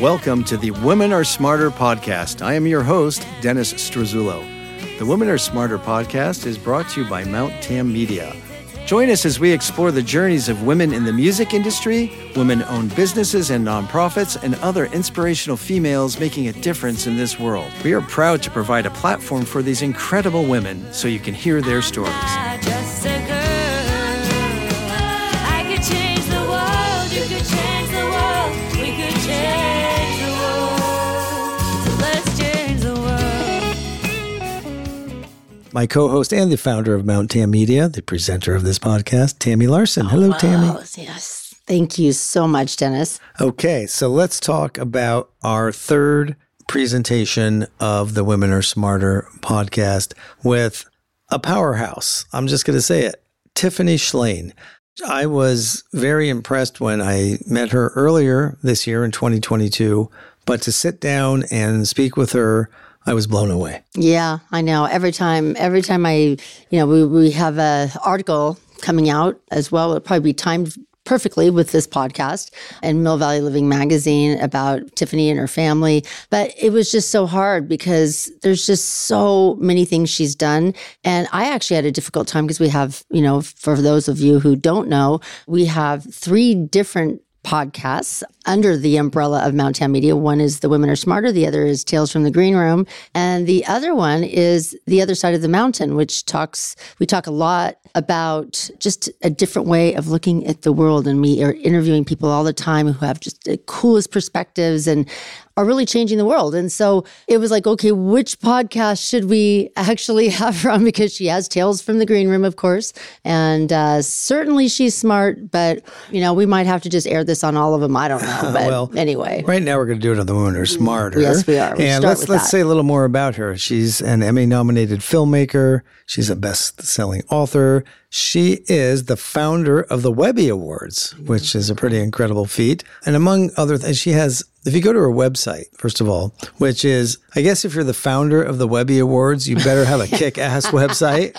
Welcome to the Women Are Smarter podcast. I am your host, Dennis Struzzulo. The Women Are Smarter podcast is brought to you by Mount Tam Media. Join us as we explore the journeys of women in the music industry, women owned businesses and nonprofits, and other inspirational females making a difference in this world. We are proud to provide a platform for these incredible women so you can hear their stories. My co host and the founder of Mount Tam Media, the presenter of this podcast, Tammy Larson. Oh, Hello, Tammy. Oh, yes. Thank you so much, Dennis. Okay, so let's talk about our third presentation of the Women Are Smarter podcast with a powerhouse. I'm just going to say it Tiffany Shlain. I was very impressed when I met her earlier this year in 2022, but to sit down and speak with her, I was blown away. Yeah, I know. Every time, every time I, you know, we, we have a article coming out as well. It'll probably be timed perfectly with this podcast and Mill Valley Living magazine about Tiffany and her family. But it was just so hard because there's just so many things she's done. And I actually had a difficult time because we have, you know, for those of you who don't know, we have three different podcasts under the umbrella of Mount Tam Media. One is The Women Are Smarter, the other is Tales from the Green Room, and the other one is The Other Side of the Mountain, which talks, we talk a lot about just a different way of looking at the world. And we are interviewing people all the time who have just the coolest perspectives and are really changing the world. And so it was like, okay, which podcast should we actually have her on? Because she has Tales from the Green Room, of course. And uh, certainly she's smart, but, you know, we might have to just air this on all of them. I don't know. But Well, anyway. Right now, we're going to do it on the Women Are Smarter. Yes, we are. We'll and let's let's that. say a little more about her. She's an Emmy-nominated filmmaker. She's a best-selling author. She is the founder of the Webby Awards, which is a pretty incredible feat. And among other things, she has. If you go to her website, first of all, which is, I guess if you're the founder of the Webby Awards, you better have a kick ass website.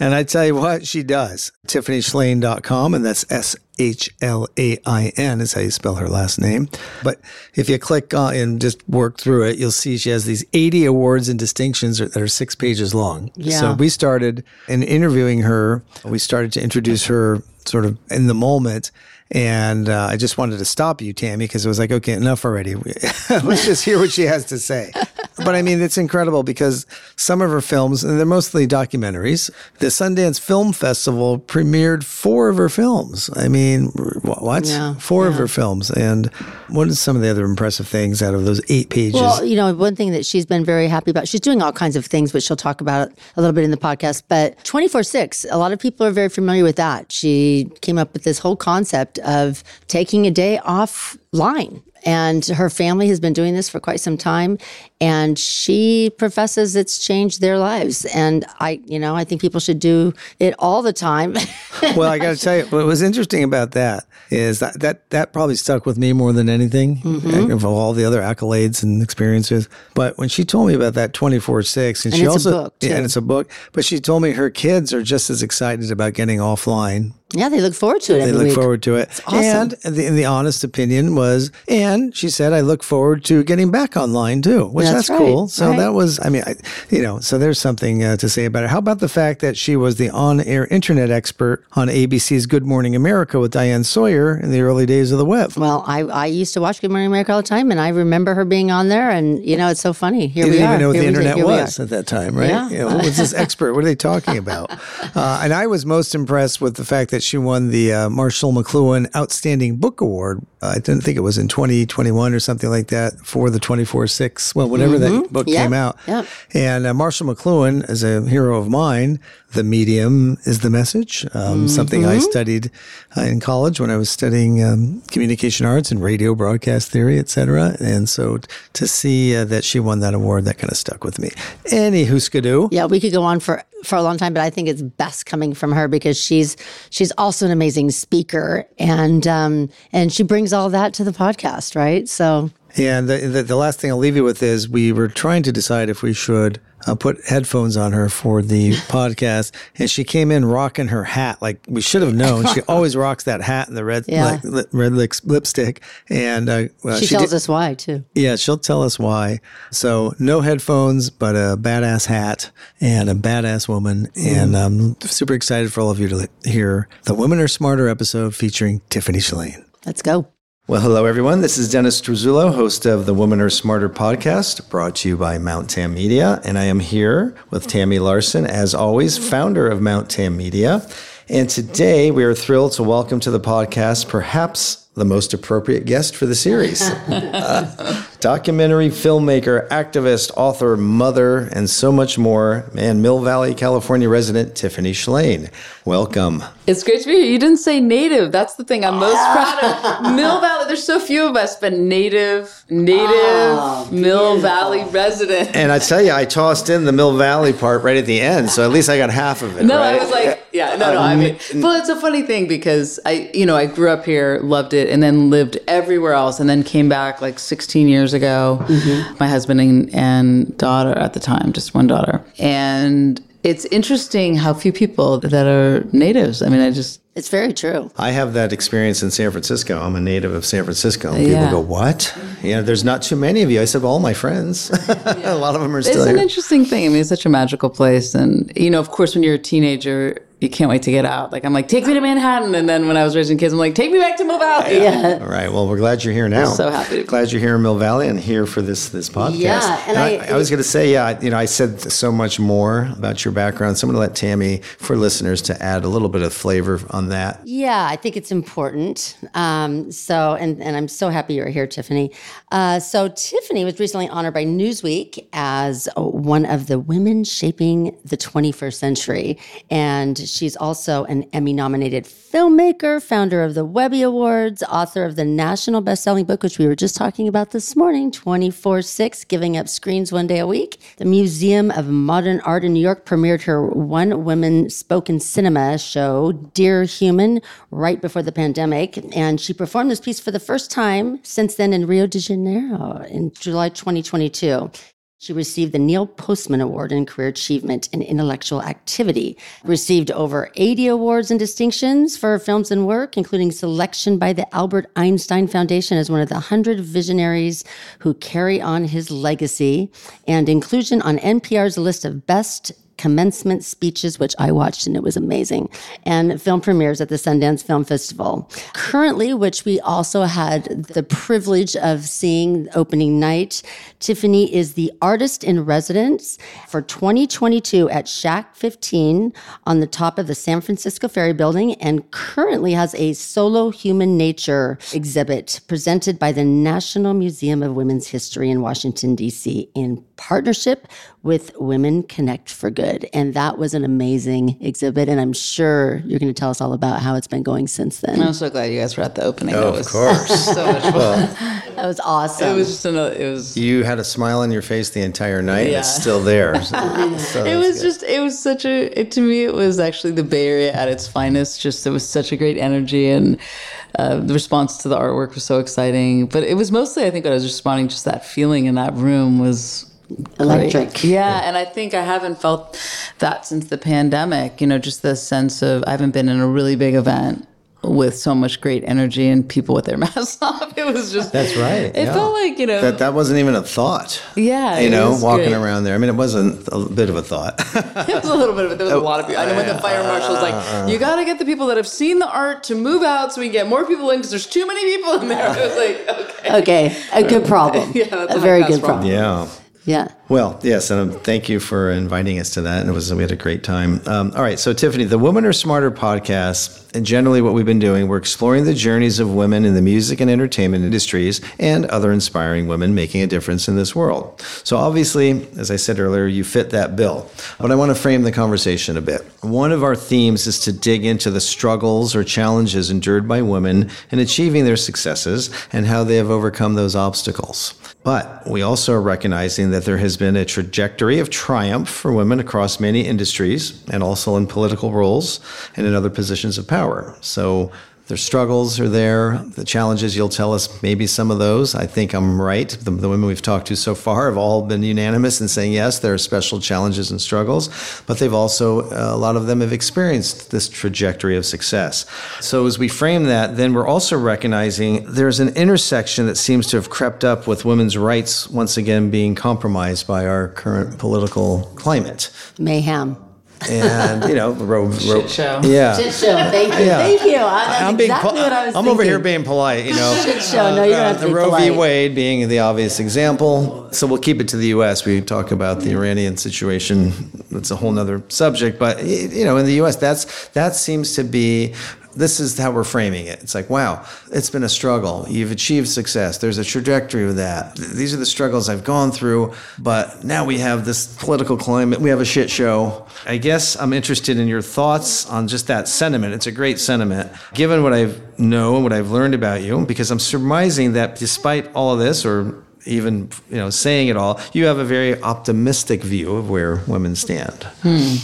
And I tell you what, she does. TiffanyShlain.com, and that's S H L A I N is how you spell her last name. But if you click on and just work through it, you'll see she has these 80 awards and distinctions that are six pages long. Yeah. So we started in interviewing her, we started to introduce her sort of in the moment. And uh, I just wanted to stop you, Tammy, because it was like, okay, enough already. Let's just hear what she has to say. But I mean, it's incredible because some of her films, and they're mostly documentaries, the Sundance Film Festival premiered four of her films. I mean, what? Yeah, four of her films. And what are some of the other impressive things out of those eight pages? Well, you know, one thing that she's been very happy about, she's doing all kinds of things, which she'll talk about a little bit in the podcast. But 24 6, a lot of people are very familiar with that. She came up with this whole concept of taking a day offline. And her family has been doing this for quite some time. And she professes it's changed their lives. And I, you know, I think people should do it all the time. well, I got to tell you, what was interesting about that is that that, that probably stuck with me more than anything Mm-hmm. of all the other accolades and experiences. But when she told me about that 24 6, and, And she it's also, yeah, and it's a book, but she told me her kids are just as excited about getting offline. yeah, they look forward to it They look week. forward to it. awesome. And the, the honest opinion was, and she said, I look forward to getting back online too, which That's that's, right, cool. So right. that was, I mean, I, you know, so there's something uh, to say about it. How about the fact that she was the on air internet expert on ABC's Good Morning America with Diane Sawyer in the early days of the web? Well, I, I used to watch Good Morning America all the time, and I remember her being on there. And you know, it's so funny. Here You we didn't are. even know what Here the internet are. was at that time, right? Yeah. Know, what was this expert? What are they talking about? Uh, and I was most impressed with the fact that she won the uh, Marshall McLuhan Outstanding Book Award. Uh, I didn't think it was in 2021 or something like that for the 24 6, well, whenever that book Mm-hmm. Yeah. came out. Yeah. And uh, Marshall McLuhan is a hero of mine. The medium is the message, um, something Mm-hmm. I studied uh, in college when I was studying um, communication arts and radio broadcast theory, et cetera. And so to see uh, that she won that award, that kind of stuck with me. Any skidoo. Yeah, we could go on for for a long time, but I think it's best coming from her because she's she's also an amazing speaker, and um, and she brings all that to the podcast, right? So And the, the, the last thing I'll leave you with is we were trying to decide if we should uh, put headphones on her for the podcast, and she came in rocking her hat like we should have known. She always rocks that hat and the red Yeah. li- red lips, lipstick, and uh, well, She, she tells did- us why too. yeah, she'll tell us why. So no headphones, but a badass hat and a badass woman. And I'm super excited for all of you to hear the Women Are Smarter episode featuring Tiffany Shlain. Let's go. Well, hello, everyone. This is Dennis Truzzulo, host of the Women Are Smarter podcast, brought to you by Mount Tam Media. And I am here with Tammy Larson, as always, founder of Mount Tam Media. And today we are thrilled to welcome to the podcast perhaps the most appropriate guest for the series. Uh, documentary filmmaker, activist, author, mother, and so much more. And Mill Valley, California resident Tiffany Shlain. Welcome. It's great to be here. You didn't say native. That's the thing I'm most proud of. Mill Valley, there's so few of us, but native, native Mill Valley resident. And I tell you, I tossed in the Mill Valley part right at the end, so at least I got half of it. No, right? I was like, yeah, no, uh, no. I mean, well, it's a funny thing because I, you know, I grew up here, loved it, and then lived everywhere else, and then came back like 16 years ago. Mm-hmm. My husband and, and daughter at the time, just one daughter, and it's interesting how few people that are natives. I mean, I just It's very true. I have that experience in San Francisco. I'm a native of San Francisco. And Yeah. people go, "What? Yeah, there's not too many of you." I said, well, "All my friends. a lot of them are still It's still an interesting thing. I mean, it's such a magical place. And, you know, of course, when you're a teenager, you can't wait to get out. Like, I'm like, take me to Manhattan. And then when I was raising kids, I'm like, take me back to Mill Valley. Yeah. All right. Well, we're glad you're here now. I'm So happy to be- Glad you're here in Mill Valley and here for this this podcast. Yeah, and I, I- I was going to say, yeah, you know, I said so much more about your background. So I'm going to let Tammy, for listeners, to add a little bit of flavor on that. Yeah, I think it's important. Um, so, and, and I'm so happy you're here, Tiffany. Uh, so, Tiffany was recently honored by Newsweek as one of the women shaping the 21st century. And she's also an Emmy nominated filmmaker, founder of the Webby Awards, author of the national best selling book, which we were just talking about this morning 24 6, Giving Up Screens One Day a Week. The Museum of Modern Art in New York premiered her one woman spoken cinema show, Dear Human, right before the pandemic. And she performed this piece for the first time since then in Rio de Janeiro Uh, in July 2022. She received the Neil Postman Award in Career Achievement in Intellectual Activity. Received over 80 awards and distinctions for her films and work, including selection by the Albert Einstein Foundation as one of the 100 visionaries who carry on his legacy, and inclusion on NPR's list of best commencement speeches, which I watched and it was amazing, and film premieres at the Sundance Film Festival. Currently, which we also had the privilege of seeing opening night, Tiffany is the artist in residence for 2022 at Shack 15 on the top of the San Francisco Ferry Building and currently has a solo human nature exhibit presented by the National Museum of Women's History in Washington, D.C. in partnership with Women Connect for Good. And that was an amazing exhibit. And I'm sure you're going to tell us all about how it's been going since then. I'm so glad you guys were at the opening. Oh, That of was course. so much fun. That was awesome. It was just another, it was, You had a smile on your face the entire night, and it's Yeah. still there. So- so it was good. just, it was such a, it, to me, it was actually the Bay Area at its finest. Just, there was such a great energy and uh, the response to the artwork was so exciting. But it was mostly, I think, what I was responding, to, just that feeling in that room was electric. Great. Yeah, and I think I haven't felt that since the pandemic. You know, just the sense of I haven't been in a really big event with so much great energy and people with their masks off. It was just That's right, It yeah. felt like you know, that that wasn't even a thought. yeah, You know, walking great. around there. I mean, it wasn't a bit of a thought. It was a little bit of it. There was a lot of people. I know when the fire marshal was like, uh-uh. "You got to get the people that have seen the art to move out, so we can get more people in because there's too many people in there." I was like, "Okay." Okay, a good problem. Yeah, that's a a very high-class good problem. yeah. Yeah. Well, yes, and um, thank you for inviting us to that. And it was we had a great time. Um, all right, so Tiffany, the Women Are Smarter podcast, and generally what we've been doing, we're exploring the journeys of women in the music and entertainment industries and other inspiring women making a difference in this world. So obviously, as I said earlier, you fit that bill. But I want to frame the conversation a bit. One of our themes is to dig into the struggles or challenges endured by women in achieving their successes and how they have overcome those obstacles. But we also are recognizing that there has been a trajectory of triumph for women across many industries and also in political roles and in other positions of power. So Their struggles are there. The challenges, you'll tell us maybe some of those. I think I'm right. The, the women we've talked to so far have all been unanimous in saying yes, there are special challenges and struggles, but they've also, uh, a lot of them have experienced this trajectory of success. So as we frame that, then we're also recognizing there's an intersection that seems to have crept up with women's rights once again being compromised by our current political climate. Mayhem. And, you know, ro- ro- Shit show. Yeah. Shit show. Thank you. Yeah. Thank you. I- That's I'm being exactly pol- what I was I'm over here being polite, you know. Shit show. No, you don't have to uh, the be Roe v. Wade being the obvious example. So we'll keep it to the U.S. We talk about the Iranian situation. That's a whole nother subject. But you know, in the U.S., that's that seems to be. This is how we're framing it. It's like, wow, it's been a struggle. You've achieved success. There's a trajectory of that. These are the struggles I've gone through, but now we have this political climate. We have a shit show. I guess I'm interested in your thoughts on just that sentiment. It's a great sentiment. Given what I know and what I've learned about you, because I'm surmising that despite all of this, or even you know saying it all, you have a very optimistic view of where women stand. Hmm.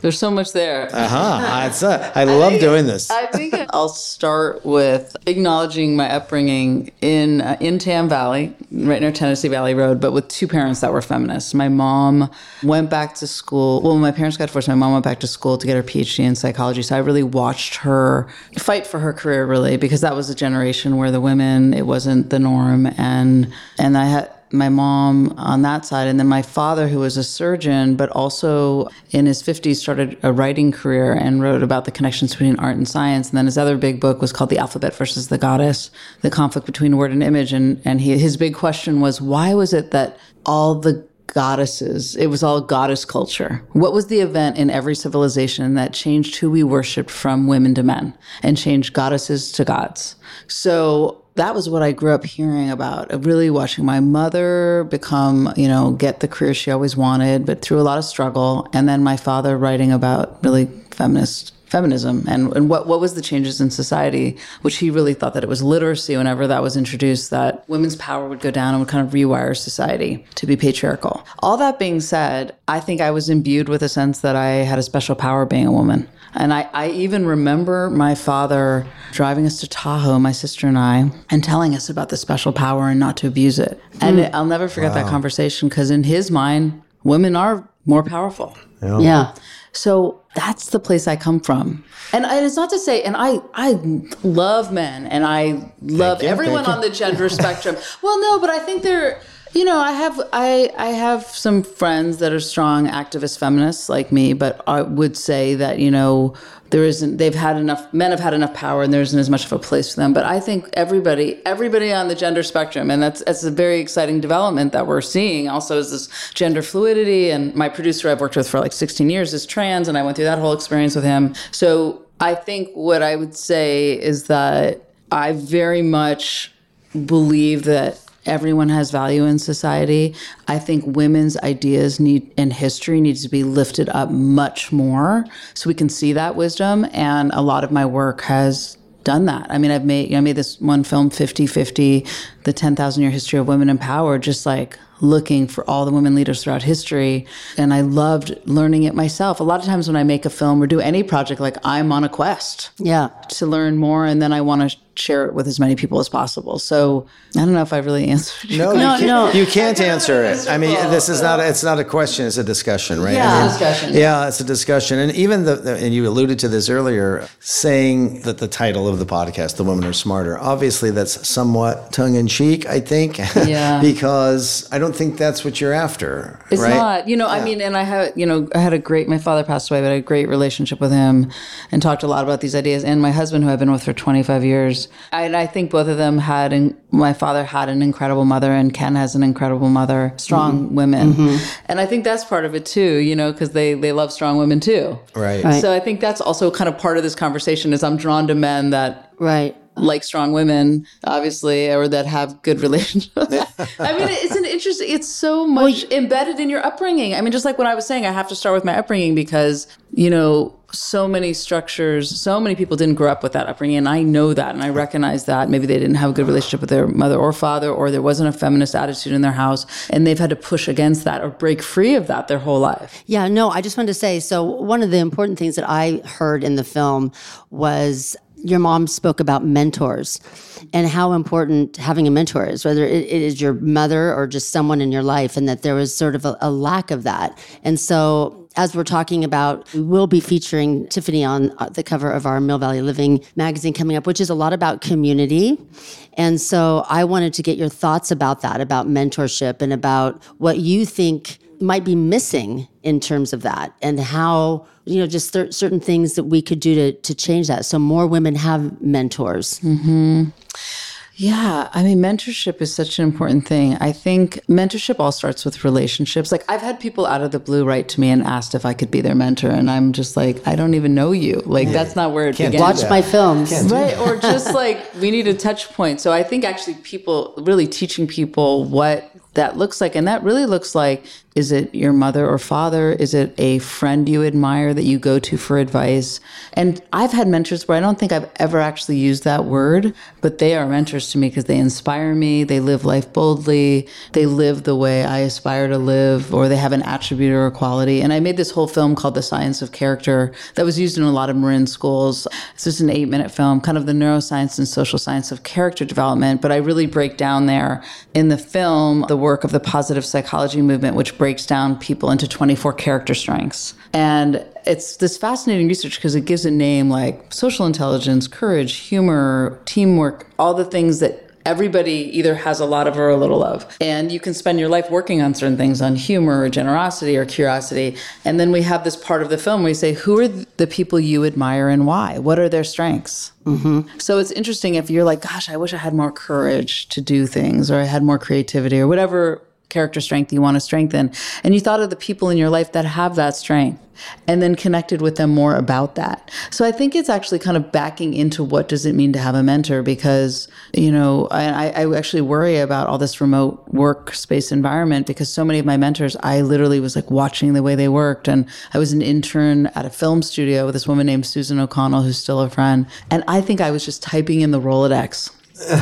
There's so much there. Uh huh. That's uh, I love doing this. I think I'll start with acknowledging my upbringing in uh, in Tam Valley, right near Tennessee Valley Road, but with two parents that were feminists. My mom went back to school. Well, when my parents got divorced, my mom went back to school to get her PhD in psychology. So I really watched her fight for her career, really, because that was a generation where the women it wasn't the norm, and and I had my mom on that side and then my father who was a surgeon but also in his 50s started a writing career and wrote about the connections between art and science. And then his other big book was called the alphabet versus the goddess the conflict between word and image. And and he, his big question was why was it that all the goddesses it was all goddess culture? What was the event in every civilization that changed who we worshiped from women to men and changed goddesses to gods? So that was what I grew up hearing about. Really watching my mother become, you know, get the career she always wanted, but through a lot of struggle. And then my father writing about really feminist feminism and, and what, what was the changes in society, which he really thought that it was literacy whenever that was introduced, that women's power would go down and would kind of rewire society to be patriarchal. All that being said, I think I was imbued with a sense that I had a special power being a woman. And I, I even remember my father driving us to Tahoe, my sister and I, and telling us about the special power and not to abuse it. And it, I'll never forget that conversation because in his mind, women are more powerful. Yeah. So that's the place I come from. And, and it's not to say, and I, I love men and I love you, everyone on the gender spectrum. Well, no, but I think they're, you know, I have, I, I have some friends that are strong activist feminists like me, but I would say that, you know, there isn't, they've had enough, men have had enough power and there isn't as much of a place for them. But I think everybody, everybody on the gender spectrum, and that's, that's a very exciting development that we're seeing also is this gender fluidity. And my producer I've worked with for like 16 years is trans and I went through that whole experience with him. So I think what I would say is that I very much believe that everyone has value in society. I think women's ideas need and history needs to be lifted up much more so we can see that wisdom. And a lot of my work has done that. I mean, I've made you know, I made this one film 50-50, the 10,000 year history of women in power, just like looking for all the women leaders throughout history. And I loved learning it myself. A lot of times when I make a film or do any project, like I'm on a quest Yeah. to learn more and then I want to share it with as many people as possible. So I don't know if I really answered your No, you, can't, no. you can't answer it. I mean, this is not. It's not a question. It's a discussion, right? Yeah. I mean, Discussion. Yeah, it's a discussion, and even the, the and you alluded to this earlier, saying that the title of the podcast, "The Women Are Smarter," obviously that's somewhat tongue in cheek. I think. Yeah. because I don't think that's what you're after. It's right? not, you know. I mean, and I had, you know, I had a great. My father passed away, but I had a great relationship with him, and talked a lot about these ideas. And my husband, who I've been with for 25 years, I, and I think both of them had. In, my father had an incredible mother, and Ken has an incredible mother. Strong Mm-hmm. women, and I think that's part of it too. You know, because they they love strong women too. Right. Right. So I think that's also kind of part of this conversation. Is I'm drawn to men that Right. Like strong women, obviously, or that have good relationships. I mean, it's an interesting. It's so much embedded in your upbringing. I mean, just like when I was saying, I have to start with my upbringing because you know so many structures, so many people didn't grow up with that upbringing, and I know that, and I recognize that. Maybe they didn't have a good relationship with their mother or father, or there wasn't a feminist attitude in their house, and they've had to push against that or break free of that their whole life. Yeah, no, I just wanted to say so one of the important things that I heard in the film was your mom spoke about mentors and how important having a mentor is, whether it, is your mother or just someone in your life, and that there was sort of a, a lack of that. And so, as we're talking about, we will be featuring Tiffany on uh, the cover of our Mill Valley Living magazine coming up, which is a lot about community. And so, I wanted to get your thoughts about that, about mentorship, and about what you think might be missing in terms of that and how you know just cer- certain things that we could do to to change that so more women have mentors mm-hmm. Yeah, I mean, mentorship is such an important thing. I think mentorship all starts with relationships. Like, I've had people out of the blue write to me and asked if I could be their mentor, and I'm just like, I don't even know you. Like, that's not where it Can't began. watch my films Right, or just like we need a touch point. So I think actually people really teaching people what that looks like, and that really looks like is it your mother or father? Is it a friend you admire that you go to for advice? And I've had mentors where I don't think I've ever actually used that word, but they are mentors to me because they inspire me. They live life boldly. They live the way I aspire to live, or they have an attribute or a quality. And I made this whole film called The Science of Character that was used in a lot of Marin schools. It's just an eight minute film, kind of the neuroscience and social science of character development. But I really break down there in the film the work of the positive psychology movement, which breaks down people into 24 character strengths. And it's this fascinating research because it gives a name like social intelligence, courage, humor, teamwork, all the things that everybody either has a lot of or a little of. And you can spend your life working on certain things on humor or generosity or curiosity. And then we have this part of the film where we say, who are the people you admire and why? What are their strengths? Mm-hmm. So it's interesting if you're like, gosh, I wish I had more courage to do things or I had more creativity or whatever character strength you want to strengthen. And you thought of the people in your life that have that strength and then connected with them more about that. So I think it's actually kind of backing into what does it mean to have a mentor because, you know, I, I actually worry about all this remote workspace environment because so many of my mentors, I literally was like watching the way they worked. And I was an intern at a film studio with this woman named Susan O'Connell, who's still a friend. And I think I was just typing in the Rolodex.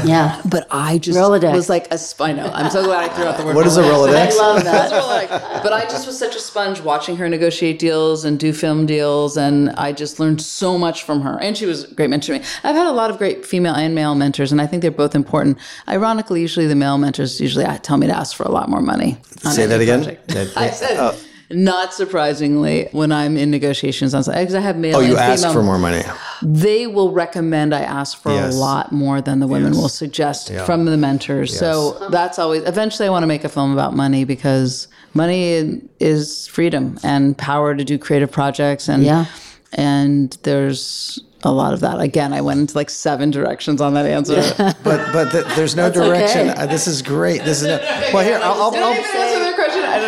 Yeah But I just Rolodex. was like a sp- I know. I'm so glad I threw out the word. What is a Rolodex? i love that but I just was such a sponge watching her negotiate deals and do film deals, and I just learned so much from her. And she was a great mentor to me. I've had a lot of great female and male mentors, and I think they're both important. Ironically, usually the male mentors usually uh, tell me to ask for a lot more money. on Say that again? project. That- I said, oh. Not surprisingly, when I'm in negotiations on because I have male. Oh, you and ask female- for more money. they will recommend I ask for Yes. a lot more than the women Yes. will suggest from the mentors. So that's always eventually I want to make a film about money because money is freedom and power to do creative projects and Yeah. and there's a lot of that. Again, I went into like seven directions on that answer. But but th- there's no direction. Uh, this is great. This is no, well here. I'll, I'll, Did I I'll,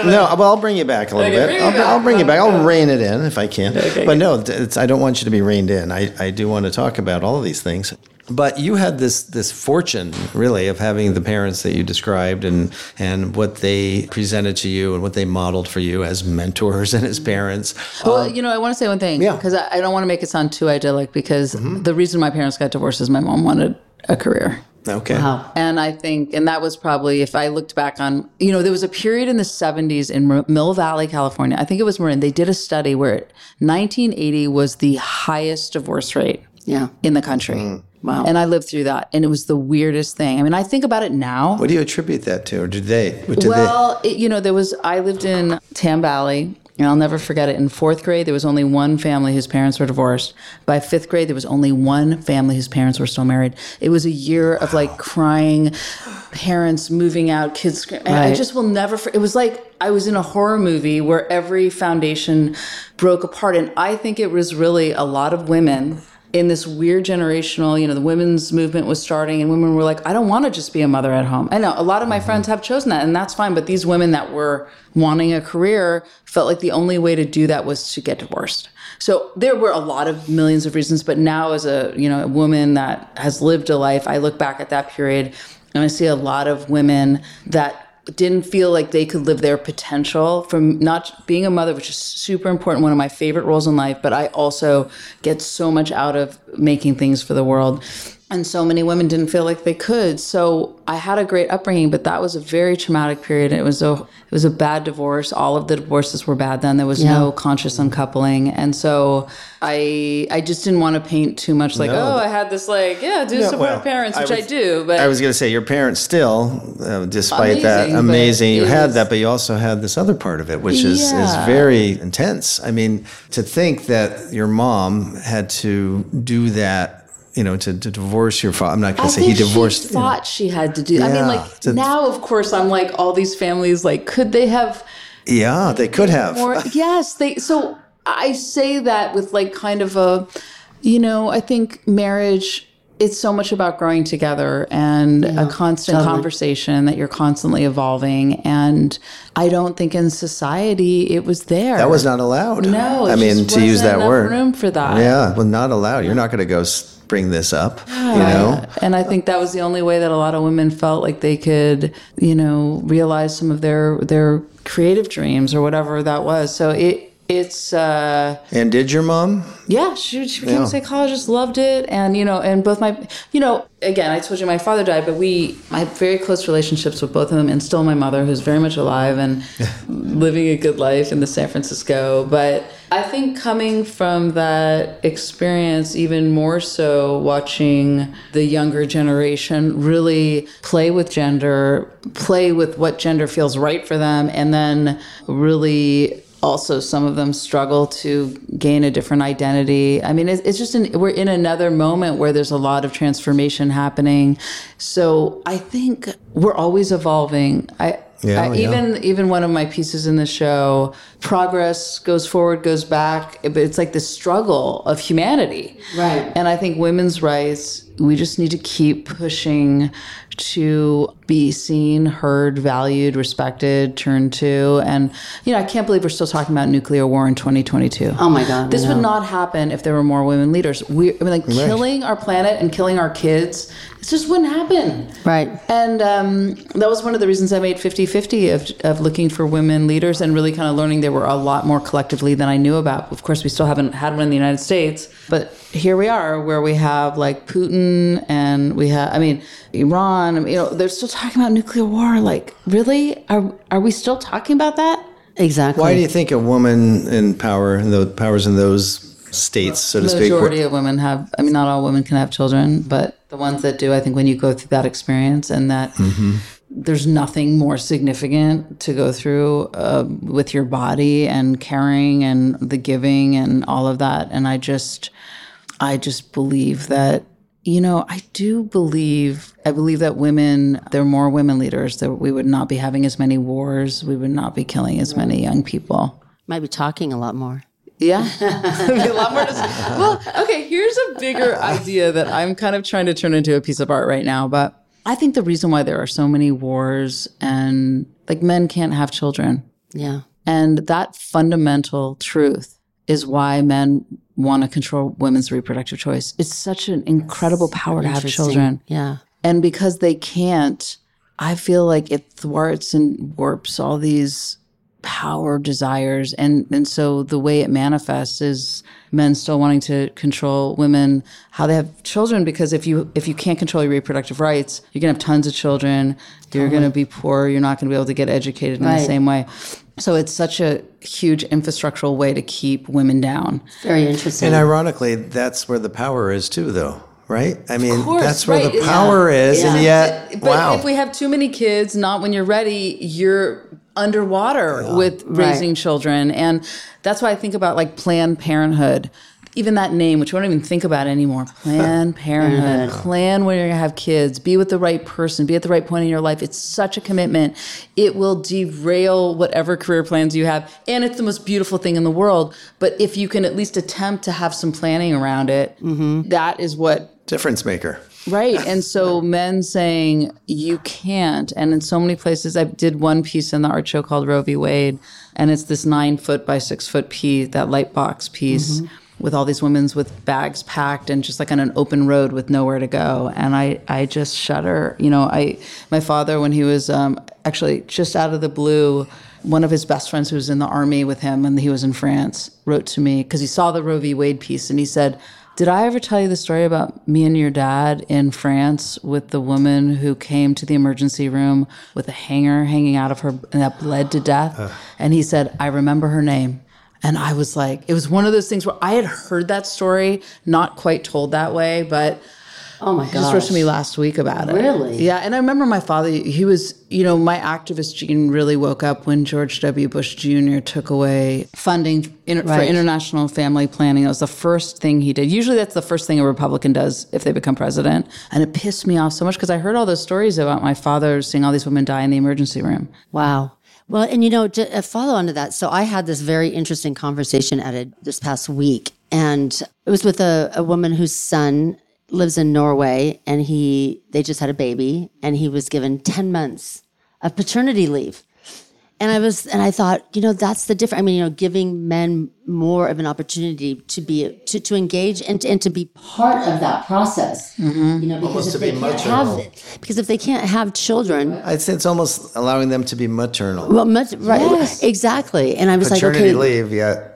even answer their question? I don't know. no, well, I'll bring you back a little Okay, bit. I'll, back. I'll bring you back. I'll rein it in if I can. but no, it's, I don't want you to be reined in. I, I do want to talk about all of these things. But you had this this fortune, really, of having the parents that you described and and what they presented to you and what they modeled for you as mentors and as parents. Well, you know, I want to say one thing yeah. because I, I don't want to make it sound too idyllic because Mm-hmm. the reason my parents got divorced is my mom wanted a career. Okay. wow And I think, and that was probably, if I looked back on, you know, there was a period in the 70s in Mill Valley, California. I think it was Marin. They did a study where 1980 was the highest divorce rate yeah in the country. Mm. Wow. And I lived through that. And it was the weirdest thing. I mean, I think about it now. What do you attribute that to, or did they? Did Well, it, you know, there was, I lived in Tam Valley, and I'll never forget it. In fourth grade, there was only one family whose parents were divorced. By fifth grade, there was only one family whose parents were still married. It was a year of like crying, parents moving out, kids. and I just will never, it was like I was in a horror movie where every foundation broke apart. And I think it was really a lot of women in this weird generational, you know, the women's movement was starting and women were like, I don't want to just be a mother at home. I know a lot of my mm-hmm. friends have chosen that and that's fine. But these women that were wanting a career felt like the only way to do that was to get divorced. So there were a lot of millions of reasons. But now as a, you know, a woman that has lived a life, I look back at that period and I see a lot of women that didn't feel like they could live their potential from not being a mother, which is super important, one of my favorite roles in life, but I also get so much out of making things for the world. And so many women didn't feel like they could so i had a great upbringing but that was a very traumatic period it was a it was a bad divorce all of the divorces were bad then there was no conscious uncoupling and so i i just didn't want to paint too much like No. oh i had this like yeah do support well, parents which I, was- do but I was going to say your parents still, uh, despite that, Amazing, but amazing. You it had was- that, but you also had this other part of it, which is is very intense. I mean, to think that your mom had to do that. You know, to, to divorce your father. I'm not going to say he divorced. She you know. thought she had to do. I mean, like to- now, of course, I'm like all these families. Like, could they have yeah, they could have. more? yes, they. So I say that with like kind of a, you know, I think marriage. It's so much about growing together and a constant conversation that you're constantly evolving. And I don't think in society it was there. that was not allowed. No, I mean, just to use wasn't that word. room for that. Yeah, well, not allowed. You're not going to go s- bring this up. You know, And I think that was the only way that a lot of women felt like they could, you know, realize some of their their creative dreams or whatever that was. So it it's uh and did your mom? yeah, she, she became Yeah. a psychologist, loved it, and you know, and both my, you know, again, I told you my father died, but we, I had very close relationships with both of them, and still my mother, who's very much alive and living a good life in the San Francisco. But I think coming from that experience, even more so, watching the younger generation really play with gender, play with what gender feels right for them, and then really also some of them struggle to gain a different identity i mean it's, it's just an, we're in another moment where there's a lot of transformation happening so i think we're always evolving i Yeah, I, oh, yeah. even even one of my pieces in the show progress goes forward goes back but it's like the struggle of humanity Right. and i think women's rights we just need to keep pushing to be seen, heard, valued, respected, turned to. And, you know, I can't believe we're still talking about nuclear war in 2022. Oh my God, This would not happen if there were more women leaders. We, I mean, like killing our planet and killing our kids, it just wouldn't happen. Right. And um, that was one of the reasons I made 50 50 of, of looking for women leaders and really kind of learning there were a lot more collectively than I knew about. Of course, we still haven't had one in the United States, but here we are where we have like Putin and we have, I mean, Iran, you know, they're still talking about nuclear war. Like, really? Are, are we still talking about that? Exactly. Why do you think a woman in power, and the powers in those states, so to The speak, majority of women have, I mean, not all women can have children, but the ones that do, I think when you go through that experience and that there's nothing more significant to go through uh, with your body and caring and the giving and all of that. And I just, I just believe that, you know, I do believe, I believe that women, there are more women leaders, that we would not be having as many wars, we would not be killing as many young people. Might be talking a lot more. Yeah. A lot more. Well, okay, here's a bigger idea that I'm kind of trying to turn into a piece of art right now. But I think the reason why there are so many wars and like men can't have children. Yeah. And that fundamental truth is why men want to control women's reproductive choice. It's such an incredible power to have children. Yeah. And because they can't, I feel like it thwarts and warps all these power desires. And, and so the way it manifests is men still wanting to control women, how they have children, because if you, if you can't control your reproductive rights, you're going to have tons of children. You're going to be poor. You're not going to be able to get educated in the same way. So it's such a huge infrastructural way to keep women down. Very interesting. And ironically, that's where the power is too, though, right? I mean, course, that's where right, the yeah. power is, and Yeah. yet, But wow. if we have too many kids, not when you're ready, you're underwater with raising children. And that's why I think about like Planned Parenthood. Even that name, which we don't even think about anymore. Planned Parenthood. Plan when you're gonna have kids. Be with the right person. Be at the right point in your life. It's such a commitment. It will derail whatever career plans you have. And it's the most beautiful thing in the world. But if you can at least attempt to have some planning around it, mm-hmm. that is what Difference maker. Right. And so men saying you can't. And in so many places, I did one piece in the art show called Roe v. Wade, and it's this nine foot by six foot piece, that light box piece. Mm-hmm. With all these women's with bags packed and just like on an open road with nowhere to go, and I, I just shudder. You know, I, my father when he was um, actually just out of the blue, one of his best friends who was in the army with him and he was in France wrote to me because he saw the Roe v. Wade piece and he said, Did I ever tell you the story about me and your dad in France with the woman who came to the emergency room with a hanger hanging out of her and that bled to death? and he said, I remember her name. And I was like, it was one of those things where I had heard that story, not quite told that way, but Oh my he just wrote to me last week about it. Really? Yeah. And I remember my father, he was, you know, my activist gene really woke up when George W. Bush Jr. took away funding in, for international family planning. It was the first thing he did. Usually that's the first thing a Republican does if they become president. And it pissed me off so much because I heard all those stories about my father seeing all these women die in the emergency room. Wow. Well, and you know, to follow on to that, so I had this very interesting conversation at this past week, and it was with a, a woman whose son lives in Norway, and he they just had a baby, and he was given ten months of paternity leave. And I was, and I thought, you know, that's the difference. I mean, you know, giving men more of an opportunity to be, to, to engage and, and to be part of that process. Mm-hmm. You know, because if they can't have, because if they can't have children, I'd say it's almost allowing them to be maternal. well, much, right, exactly. And I was Paternity like, okay, leave, yeah.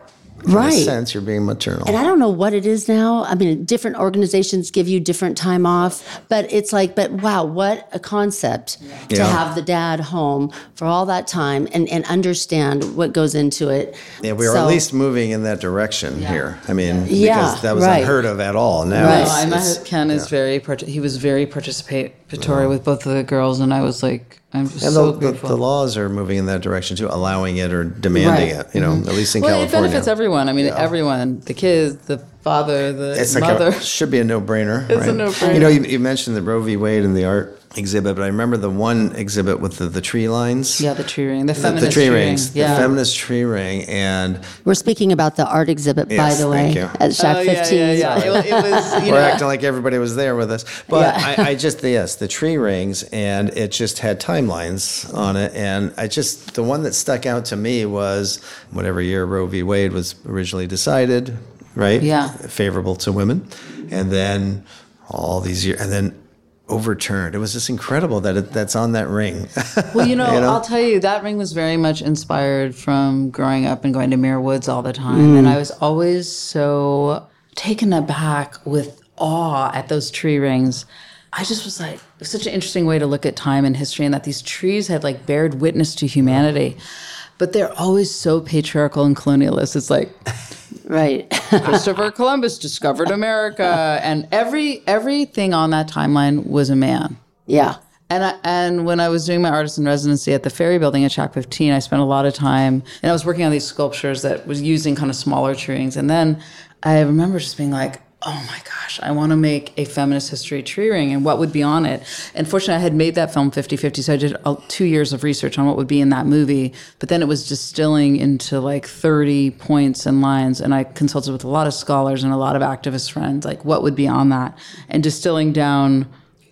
In Right. a sense, you're being maternal. and I don't know what it is now. I mean, different organizations give you different time off, but it's like, but wow, what a concept to Yeah. have the dad home for all that time and, and understand what goes into it. yeah, we are So- at least moving in that direction here. I mean, Yeah, because that was right. unheard of at all. Now, Right. it's- I it's- met Ken is very, he was very participatory with both of the girls. And I was like, I'm just and so the, the, grateful. the laws are moving in that direction too, allowing it or demanding Right. it. You know, mm-hmm. at least in well, it benefits everyone. I mean, everyone, the kids, the father, the It's like mother. a, should be a no-brainer. It's a no-brainer. You know, you, you mentioned the Roe v. Wade and the art exhibit, but I remember the one exhibit with the, the tree lines. yeah, the tree ring, the The, feminist the tree ring. rings, Yeah. the feminist tree ring, and We're speaking about the art exhibit, by the way, thank you. at oh, Shack Oh, yeah, 15. yeah, yeah. It, it was, you we're know, acting like everybody was there with us. But I, I just yes, the tree rings, and it just had timelines on it, and I just the one that stuck out to me was whatever year Roe v. Wade was originally decided, right? Yeah. favorable to women, and then all these years, and then overturned. It was just incredible that it, that's on that ring. Well, you know, You know? I'll tell you, that ring was very much inspired from growing up and going to Muir Woods all the time. And mm. I was always so taken aback with awe at those tree rings. I just was like, it was such an interesting way to look at time and history, and that these trees had like bared witness to humanity. But they're always so patriarchal and colonialist. It's like, Right. Christopher Columbus discovered America, and every everything on that timeline was a man. yeah. And I, and when I was doing my artist in residency at the Ferry Building at Shack 15, I spent a lot of time and I was working on these sculptures that was using kind of smaller tree rings. And then I remember just being like, oh my gosh, I want to make a feminist history tree ring and what would be on it. And fortunately, I had made that film 50 50. So I did two years of research on what would be in that movie. But then it was distilling into like 30 points and lines. And I consulted with a lot of scholars and a lot of activist friends, like what would be on that, and distilling down,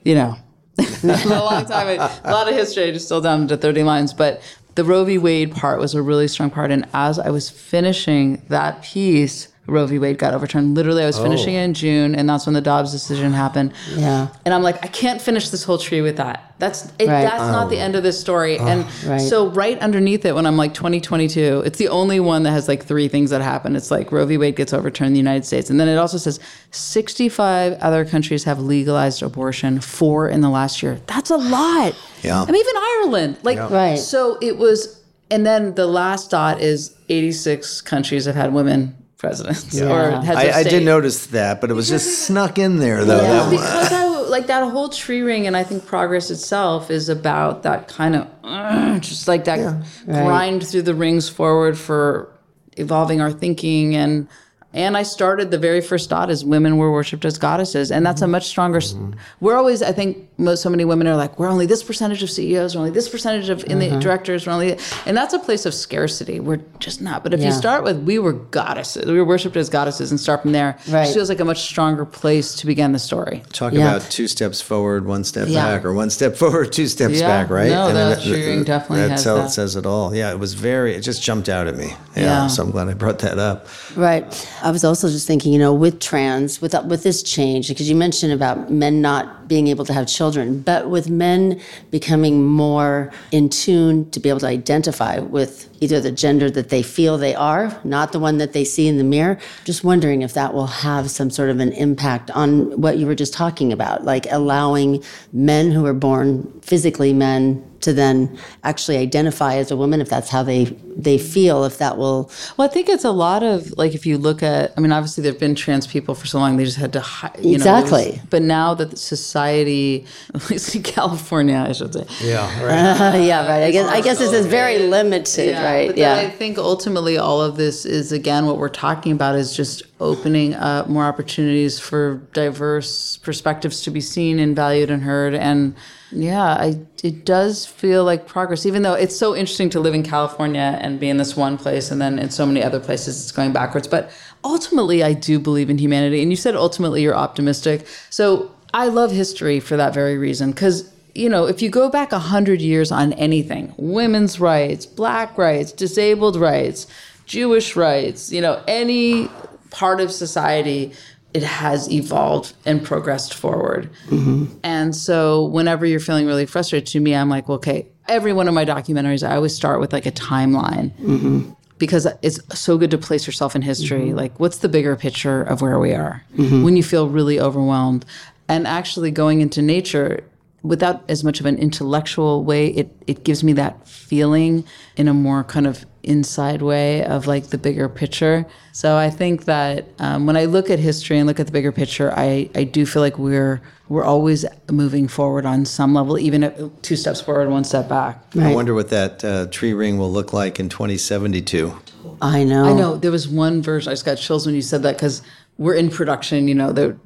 you know, a long time, a lot of history, just still down to 30 lines. But the Roe v. Wade part was a really strong part. And as I was finishing that piece, Roe v. Wade got overturned. Literally, I was finishing oh. it in June, and that's when the Dobbs decision happened. Yeah. And I'm like, I can't finish this whole tree with that. That's it, Right. that's not the oh. end of this story. Oh, and Right. so right underneath it, when I'm like 2022, it's the only one that has like three things that happen. It's like Roe v. Wade gets overturned in the United States, and then it also says 65 other countries have legalized abortion, four in the last year. That's a lot. Yeah. I mean, even Ireland. Like, Right. so it was, and then the last dot is 86 countries have had women presidents or heads of I, I did state. notice that, but it was just snuck in there though. Yeah. That because I, like that whole tree ring and i think progress itself is about that kind of uh, just like that grind through the rings forward for evolving our thinking and and i started the very first dot as women were worshipped as goddesses and that's a much stronger s we're always i think most so many women are like we're only this percentage of ceos we're only this percentage of in the mm-hmm. directors we're only and that's a place of scarcity we're just not but if you start with we were goddesses we were worshipped as goddesses and start from there Right. it feels like a much stronger place to begin the story Talk Yeah. about two steps forward, one step Yeah. back, or one step forward, two steps Yeah. back, right? No, And that then tree definitely has tell- that. says it all. Yeah, it was very. It just jumped out at me. Yeah, Yeah. so I'm glad I brought that up. Right. I was also just thinking, you know, with trans, with with this change, because you mentioned about men not being able to have children. Children, but with men becoming more in tune to be able to identify with either the gender that they feel they are, not the one that they see in the mirror. Just wondering if that will have some sort of an impact on what you were just talking about, like allowing men who are born physically men to then actually identify as a woman if that's how they they feel if that will Well, I think it's a lot of like if you look at, I mean, obviously there've been trans people for so long, they just had to, hi- you know, was- Exactly. but now that the society, at least in California, I should say, Yeah, right. Uh, yeah right i guess i guess this is very limited right But yeah I think ultimately all of this is again what we're talking about is just opening up more opportunities for diverse perspectives to be seen and valued and heard. And yeah, I it does feel like progress, even though it's so interesting to live in California and be in this one place and then in so many other places it's going backwards. But ultimately I do believe in humanity. And you said ultimately you're optimistic. So I love history for that very reason. Because you know, if you go back a hundred years on anything, women's rights, black rights, disabled rights, Jewish rights, you know, any part of society, it has evolved and progressed forward. Mm-hmm. And so whenever you're feeling really frustrated, to me, I'm like, well, okay, every one of my documentaries, I always start with like a timeline. Mm-hmm. Because it's so good to place yourself in history. Mm-hmm. Like, what's the bigger picture of where we are when you feel really overwhelmed? And actually going into nature without as much of an intellectual way, it, it gives me that feeling in a more kind of inside way of like the bigger picture. So I think that um, when I look at history and look at the bigger picture, I, I do feel like we're we're always moving forward on some level, even at two steps forward, one step back. I wonder what that uh, tree ring will look like in 2072. i know I know there was one version. I just got chills when you said that because we're in production. You know, the,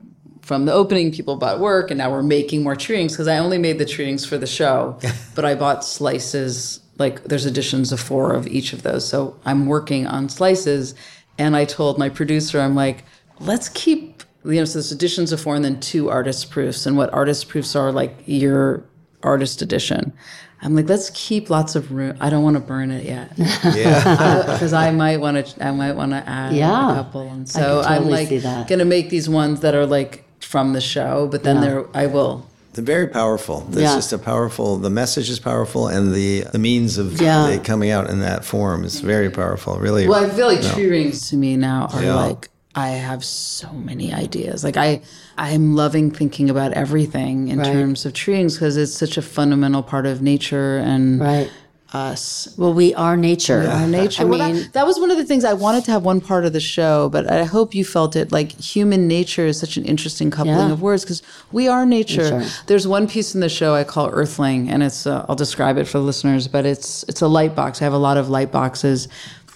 from the opening, people bought work, and now we're making more tree rings because I only made the tree rings for the show, but I bought slices. Like there's editions of four of each of those, so I'm working on slices. And I told my producer, I'm like, let's keep you know, so there's editions of four and then two artist proofs. And what artist proofs are like your artist edition. I'm like, let's keep lots of room. I don't want to burn it yet Yeah. because I might want to. I might want to add Yeah. a couple, and so could I'm totally like see gonna make these ones that are like from the show, but then there I will. They're very powerful. It's Yeah. just a powerful. The message is powerful, and the the means of Yeah. it coming out in that form is very powerful. Really. Well, I feel like tree rings to me now are Yeah. like I have so many ideas. Like I, I'm loving thinking about everything in Right. terms of tree rings because it's such a fundamental part of nature and right us. well we are nature Our nature. i Well, mean that, that was one of the things I wanted to have one part of the show, but I hope you felt it. Like human nature is such an interesting coupling Yeah. of words because we are nature. Nature. There's one piece in the show I call Earthling, and it's uh, I'll describe it for the listeners, but it's it's a light box. I have a lot of light boxes,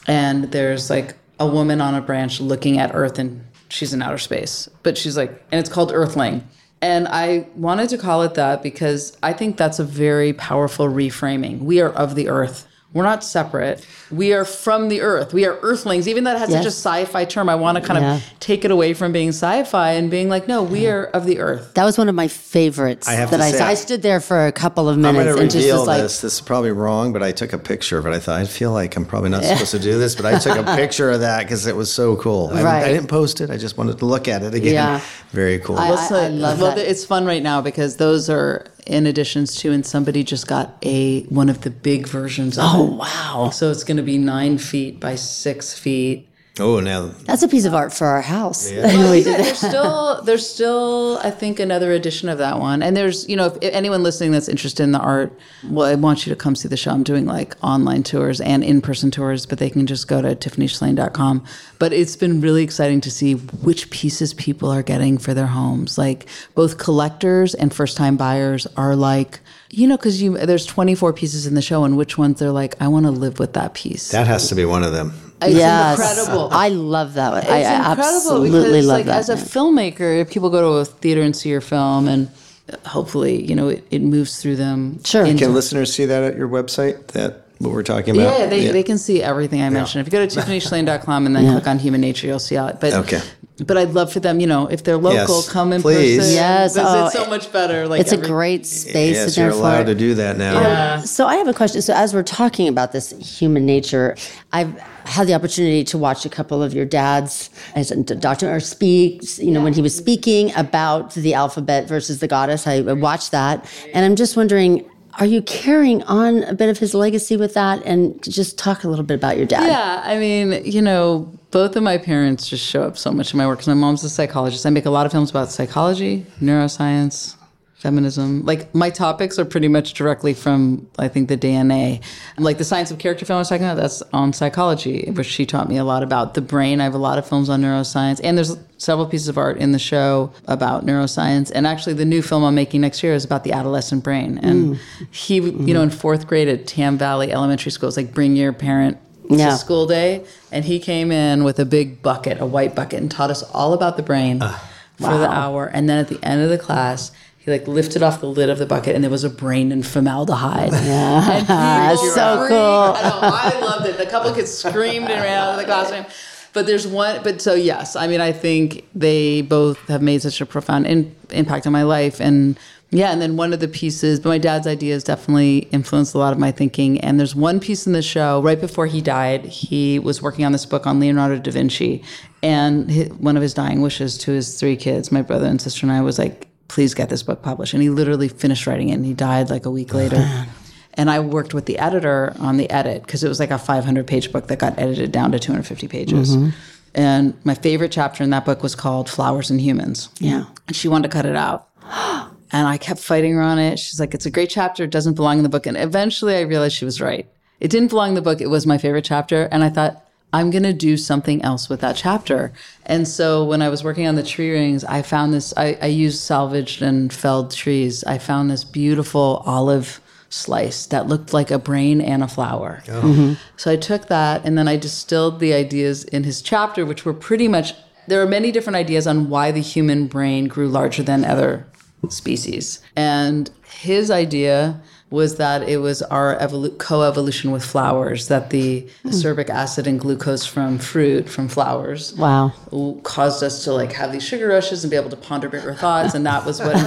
and there's like a woman on a branch looking at Earth, and she's in outer space, but she's like, and it's called Earthling. And I wanted to call it that because I think that's a very powerful reframing. We are of the earth. We're not separate. We are from the earth. We are earthlings. Even though it has such a sci-fi term, I want to kind Yeah. of take it away from being sci-fi and being like, no, we are of the earth. that was one of my favorites I have that to I, say, I stood there for a couple of minutes. I'm minutes going to and just reveal like this. This is probably wrong, but I took a picture of it. I thought I feel like I'm probably not supposed to do this, but I took a picture of that because it was so cool. I, Right. I didn't post it. I just wanted to look at it again. Yeah. Very cool. I- So- love well, that. it's fun right now because those are in additions to, and somebody just got a one of the big versions of oh it. wow So it's going to be nine feet by six feet. Oh, now that's a piece of art for our house Well, yeah, there's still there's still I think another edition of that one, and there's you know if, if anyone listening that's interested in the art, well, I want you to come see the show. I'm doing like online tours and in person tours, but they can just go to tiffanyshlain.com. But it's been really exciting to see which pieces people are getting for their homes. Like both collectors and first time buyers are like. You know, because you there's 24 pieces in the show, and which ones they're like, I want to live with that piece. that has to be one of them. It's yes incredible. I love that one. I, It's I incredible absolutely because, love like, that as a filmmaker, if people go to a theater and see your film, and uh, hopefully, you know, it, it moves through them. Sure. into- Can listeners see that at your website? That what we're talking about? Yeah, they, they can see everything I mentioned. If you go to tiffanyshlain.com and then click on human nature, you'll see all it. But Okay. But I'd love for them, you know, if they're local, Yes, come in please. person. Yes, It's, oh, it's so much better. Like it's a great space Yes, you're allowed to do that now. Yeah. Um, so I have a question. So as we're talking about this human nature, I've had the opportunity to watch a couple of your dads as a Dr. or speaks, you know, when he was speaking about the alphabet versus the goddess. I watched that and I'm just wondering, are you carrying on a bit of his legacy with that? And just talk a little bit about your dad. Yeah, I mean, you know, both of my parents just show up so much in my work. 'cause my mom's a psychologist. I make a lot of films about psychology, neuroscience, feminism. Like my topics are pretty much directly from I think the DNA. Like the science of character film I was talking about, that's on psychology, mm-hmm. which she taught me a lot about the brain. I have a lot of films on neuroscience, and there's several pieces of art in the show about neuroscience. And actually, the new film I'm making next year is about the adolescent brain. And mm. he, you mm-hmm. know, in fourth grade at Tam Valley Elementary School, it's like bring your parent Yeah. to school day, and he came in with a big bucket, a white bucket, and taught us all about the brain for the hour. And then at the end of the class, he like lifted off the lid of the bucket, and there was a brain in formaldehyde. Yeah, That's so cool. I know, I loved it. The couple kids screamed and ran out of the classroom. But there's one, but so yes, I mean, I think they both have made such a profound in, impact on my life. And yeah, and then one of the pieces, but my dad's ideas definitely influenced a lot of my thinking. And there's one piece in the show, right before he died, he was working on this book on Leonardo da Vinci. And hi one of his dying wishes to his three kids, my brother and sister and I, was like, please get this book published. And he literally finished writing it and he died like a week later. And I worked with the editor on the edit because it was like a 500 page book that got edited down to 250 pages. Mm-hmm. And my favorite chapter in that book was called Flowers and Humans. Yeah. And she wanted to cut it out. And I kept fighting her on it. She's like, it's a great chapter. It doesn't belong in the book. And eventually I realized she was right. It didn't belong in the book. It was my favorite chapter. And I thought, I'm going to do something else with that chapter. And so when I was working on the tree rings, I found this, I, I used salvaged and felled trees. I found this beautiful olive slice that looked like a brain and a flower. Oh. Mm-hmm. So I took that and then I distilled the ideas in his chapter, which were pretty much, there are many different ideas on why the human brain grew larger than other species. And his idea was that it was our evolu- co-evolution with flowers, that the hmm. ascorbic acid and glucose from fruit, from flowers, Wow. caused us to like have these sugar rushes and be able to ponder bigger thoughts. And that was what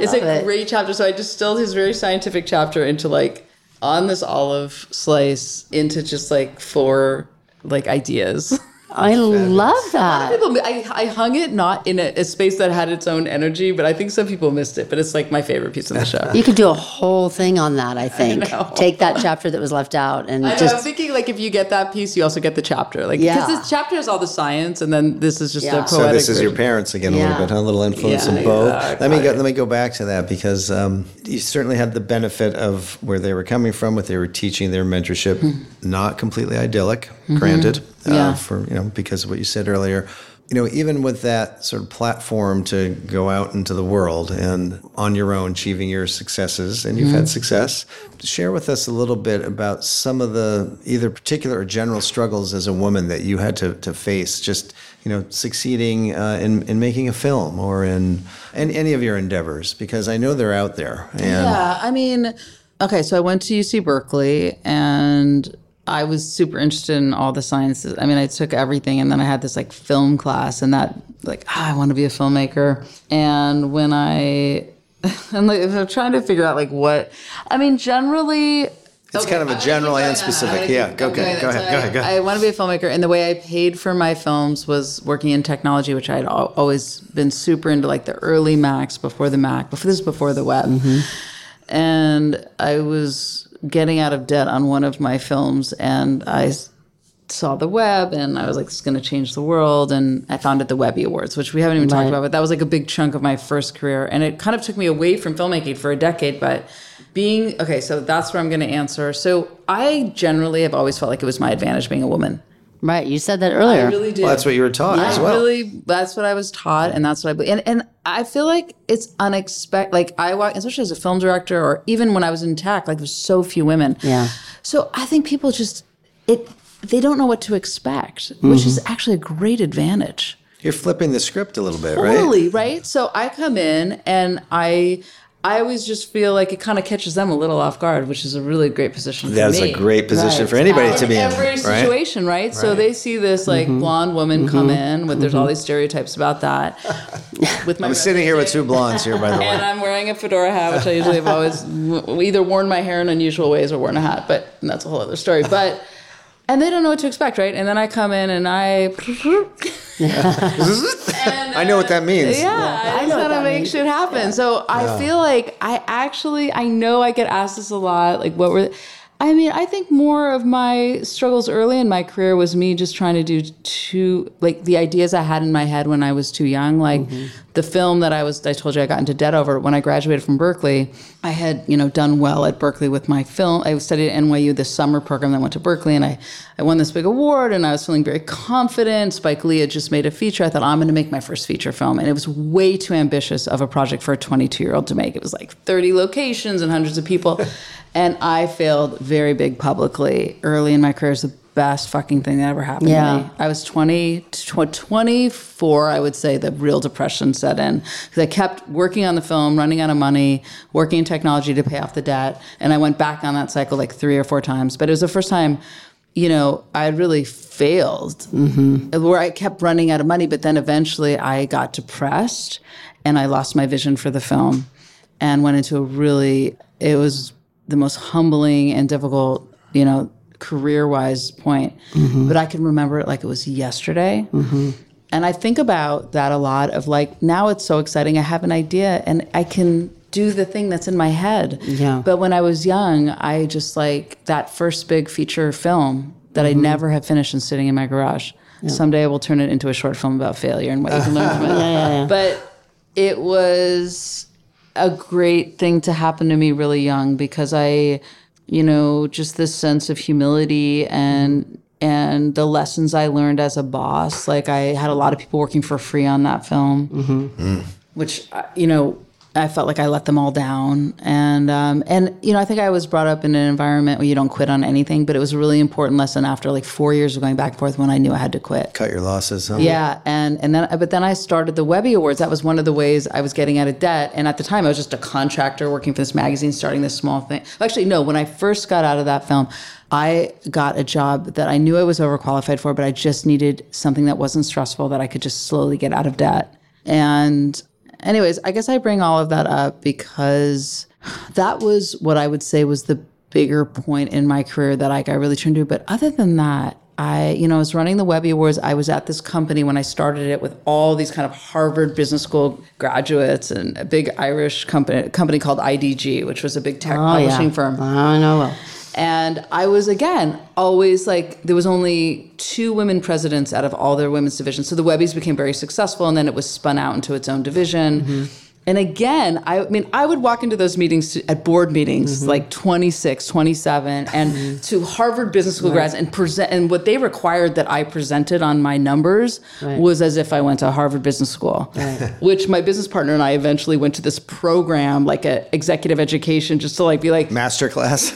it's a it. great chapter. So I distilled his very scientific chapter into like on this olive slice into just like four like ideas. I love that. People, I, I hung it not in a, a space that had its own energy, but I think some people missed it. But it's like my favorite piece of the show. You could do a whole thing on that, I think. know. Take that chapter that was left out and I know, I'm just thinking like if you get that piece, you also get the chapter. Like Yeah. because this chapter is all the science, and then this is just Yeah. a So So this is your parents again a Yeah. little bit, huh? A little influence Yeah, in both. yeah, let me go. Let me go back to that because um, you certainly had the benefit of where they were coming from, what they were teaching, their mentorship. Not completely idyllic, granted, uh, Mm-hmm. Yeah. for you know because of what you said earlier. You know, even with that sort of platform to go out into the world and on your own achieving your successes, and you've Mm-hmm. had success, share with us a little bit about some of the either particular or general struggles as a woman that you had to, to face just you know succeeding uh, in, in making a film or in, in any of your endeavors because i know they're out there and Yeah, I mean, okay, so I went to UC Berkeley and I was super interested in all the sciences. I mean, I took everything and then I had this like film class and that like, ah, I want to be a filmmaker. And when I I'm like I'm trying to figure out like what I mean, generally it's kind of a general and specific yeah go, go, go ahead go ahead go ahead I want to be a filmmaker, and the way I paid for my films was working in technology, which I had always been super into, like the early Macs before the Mac. Before this, before the web, and I was getting out of debt on one of my films, and I saw the web, and I was like, "This is going to change the world." And I founded the Webby Awards, which we haven't even talked about, but that was like a big chunk of my first career, and it kind of took me away from filmmaking for a decade, but. Being okay, so that's where I'm going to answer. So I generally have always felt like it was my advantage being a woman. Right. You said that earlier. I really do. well, that's what you were taught as I well really, that's what I was taught, and that's what I believe. And, and I feel like it's unexpected. Like I walk, especially as a film director, or even when I was in tech, like there's so few women. Yeah. So I think people just it they don't know what to expect, which is mm-hmm. actually a great advantage. you're flipping the script a little bit right Totally, right? So I come in and I I always just feel like it kind of catches them a little off guard, which is a really great position for That's me. a great position Right. for anybody to be in. every right? situation, right? So they see this like Mm-hmm. blonde woman come in with there's all these stereotypes about that. With my I'm sitting here with two blondes here, by the way, and. I'm wearing a fedora hat, which I usually have always either worn my hair in unusual ways or worn a hat, but that's a whole other story. But and they don't know what to expect, right? And then I come in and I I know what that means. yeah, I, I know just what gotta make means. shit happen. So I feel like I actually I know I get asked this a lot. Like what were I mean, I think more of my struggles early in my career was me just trying to do too like the ideas I had in my head when I was too young. Like mm-hmm. the film that I was I told you I got into debt over when I graduated from Berkeley. I had, you know, done well at Berkeley with my film. I studied at NYU this summer program, then went to Berkeley and I, I won this big award and I was feeling very confident. Spike Lee had just made a feature. I thought, oh, I'm gonna make my first feature film. And it was way too ambitious of a project for a 22 year old to make. It was like 30 locations and hundreds of people. and I failed very big publicly early in my career. is the best fucking thing that ever happened Yeah. to me. I was 20, tw- 24, I would say, the real depression set in. Because I kept working on the film, running out of money, working in technology to pay off the debt. And I went back on that cycle like three or four times. But it was the first time, you know, I really failed mm-hmm. where I kept running out of money. But then eventually I got depressed and I lost my vision for the film and went into a really, it was the most humbling and difficult, you know, career wise point. Mm-hmm. But I can remember it like it was yesterday. Mm-hmm. And I think about that a lot of like, now it's so exciting. I have an idea and I can do the thing that's in my head. Yeah. But when I was young, I just like that first big feature film that I mm-hmm. never had finished and sitting in my garage. Someday I will turn it into a short film about failure and what you can learn from it. Yeah, yeah. But it was a great thing to happen to me really young because I, you know, just this sense of humility and and the lessons I learned as a boss. Like I had a lot of people working for free on that film, which uh, you know I felt like I let them all down. And um, and you know I think I was brought up in an environment where you don't quit on anything, but it was a really important lesson after like four years of going back and forth when I knew I had to quit. Cut your losses. Huh? Yeah, and and then but then I started the Webby Awards. That was one of the ways I was getting out of debt. And at the time, I was just a contractor working for this magazine, starting this small thing. Actually, no. When I first got out of that film, I got a job that I knew I was overqualified for, but I just needed something that wasn't stressful that I could just slowly get out of debt. And anyways, I guess I bring all of that up because that was what I would say was the bigger point in my career that I got really turned to. But other than that, I, you know, I was running the Webby Awards. I was at this company when I started it with all these kind of Harvard Business School graduates and a big Irish company company called IDG, which was a big tech oh, publishing firm. I know well. And I was again always like there was only two women presidents out of all their women's divisions. So the Webbies became very successful, and then it was spun out into its own division. Mm-hmm. And again, I, mean, I would walk into those meetings to- at board meetings mm-hmm. like 26, 27, and mm-hmm. to Harvard Business School grads and present. And what they required that I presented on my numbers was as if I went to Harvard Business School, which my business partner and I eventually went to this program, like a executive education, just to like be like, Masterclass.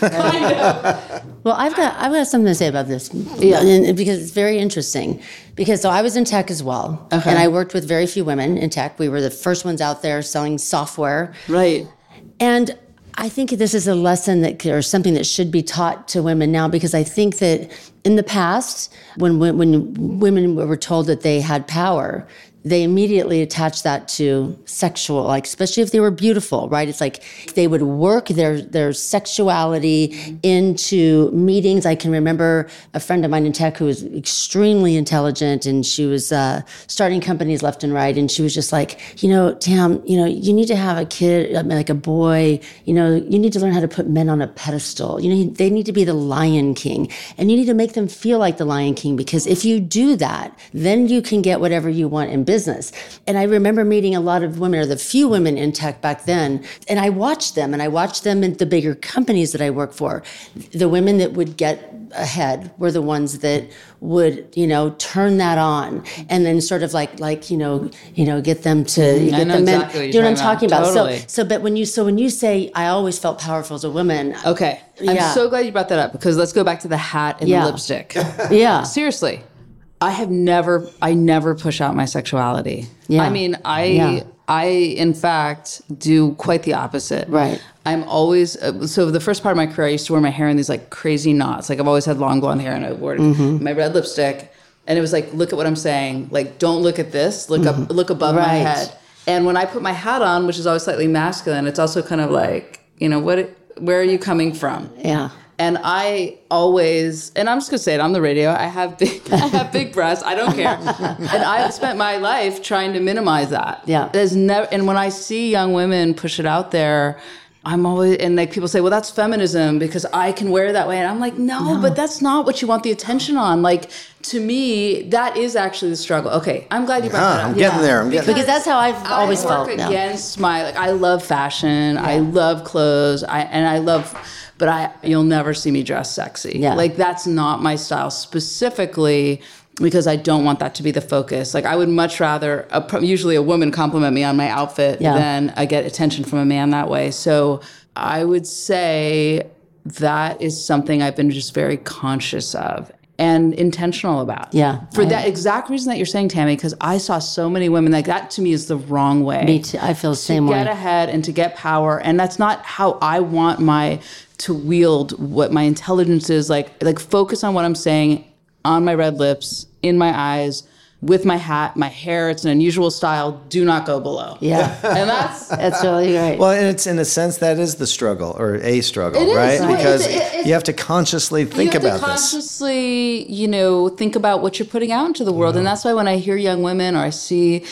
Well, I've got I've got something to say about this, yeah, and, because it's very interesting. Because so I was in tech as well, and I worked with very few women in tech. We were the first ones out there selling software, right. and I think this is a lesson that or something that should be taught to women now because I think that in the past, when when, when women were told that they had power, they immediately attached that to sexual, like especially if they were beautiful, right? It's like they would work their their sexuality into meetings. I can remember a friend of mine in tech who was extremely intelligent, and she was uh, starting companies left and right, and she was just like, you know, Tam, you know, you need to have a kid, like a boy, you know, you need to learn how to put men on a pedestal. You know, they need to be the Lion King, and you need to make them feel like the Lion King because if you do that, then you can get whatever you want in business. And I remember meeting a lot of women, or the few women in tech back then, and I watched them, and I watched them in the bigger companies that I worked for. The women that would get ahead were the ones that would, you know, turn that on, and then sort of like, like you know, you know, get them to mm-hmm. get know the men. exactly what do you know what I'm talking talking about? about. Totally. So, so, but when you, so when you say, I always felt powerful as a woman. Okay. I'm Yeah. so glad you brought that up because let's go back to the hat and Yeah. the lipstick. Yeah. Seriously. I have never I never push out my sexuality. Yeah. I mean, I Yeah. I, in fact, do quite the opposite. Right. I'm always uh, so. The first part of my career, I used to wear my hair in these like crazy knots. Like I've always had long blonde hair, and I wore it, my red lipstick, and it was like, look at what I'm saying. Like, don't look at this. Look up. Look above my Right. head. And when I put my hat on, which is always slightly masculine, it's also kind of like, you know, what? Where are you coming from? Yeah. And I always, and I'm just gonna say it on the radio. I have big, I have big breasts. I don't care. and I've spent my life trying to minimize that. Yeah. There's never, and when I see young women push it out there, I'm always, and like people say, well, that's feminism because I can wear it that way. And I'm like, no, but that's not what you want the attention on. Like to me, that is actually the struggle. Okay, I'm glad you brought Ah, that up. I'm getting there. I'm getting Because that's how I've always I felt. work now. against my like I love fashion. I love clothes. I and I love but I you'll never see me dress sexy. Yeah. Like that's not my style specifically because I don't want that to be the focus. Like I would much rather a, usually a woman compliment me on my outfit Yeah. than I get attention from a man that way. So I would say that is something I've been just very conscious of and intentional about. Yeah, For I- that exact reason that you're saying, Tammy, because I saw so many women like that to me is the wrong way. Me too. I feel the same way. to get ahead and to get power, and that's not how I want my to wield what my intelligence is like. Like focus on what I'm saying on my red lips, in my eyes, with my hat, my hair. It's an unusual style. Do not go below. Yeah. and that's That's really great. Well, and it's in a sense that is the struggle or a struggle, It is. right? Well, Because it's- it- it- you have to consciously think you have about to this. consciously, you know, think about what you're putting out into the world, and that's why when I hear young women or I see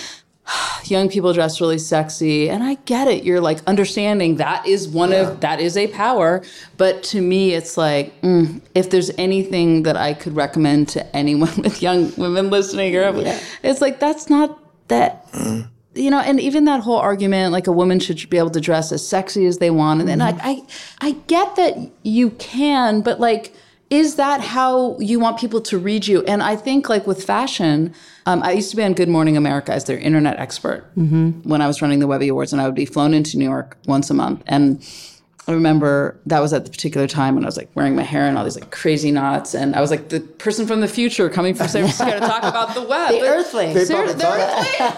young people dress really sexy, and I get it, you're like understanding that is one of that is a power, but to me, it's like mm, if there's anything that I could recommend to anyone with young women listening, or it's like that's not that you know, and even that whole argument, like a woman should be able to dress as sexy as they want, and then like I, I get that you can, but like, is that how you want people to read you? And I think like with fashion, um, I used to be on Good Morning America as their internet expert when I was running the Webby Awards, and I would be flown into New York once a month, and I remember that was at the particular time when I was like wearing my hair in all these like crazy knots, and I was like the person from the future coming from San Francisco to talk about the web. the But- Earthling. Seriously, the Earthling.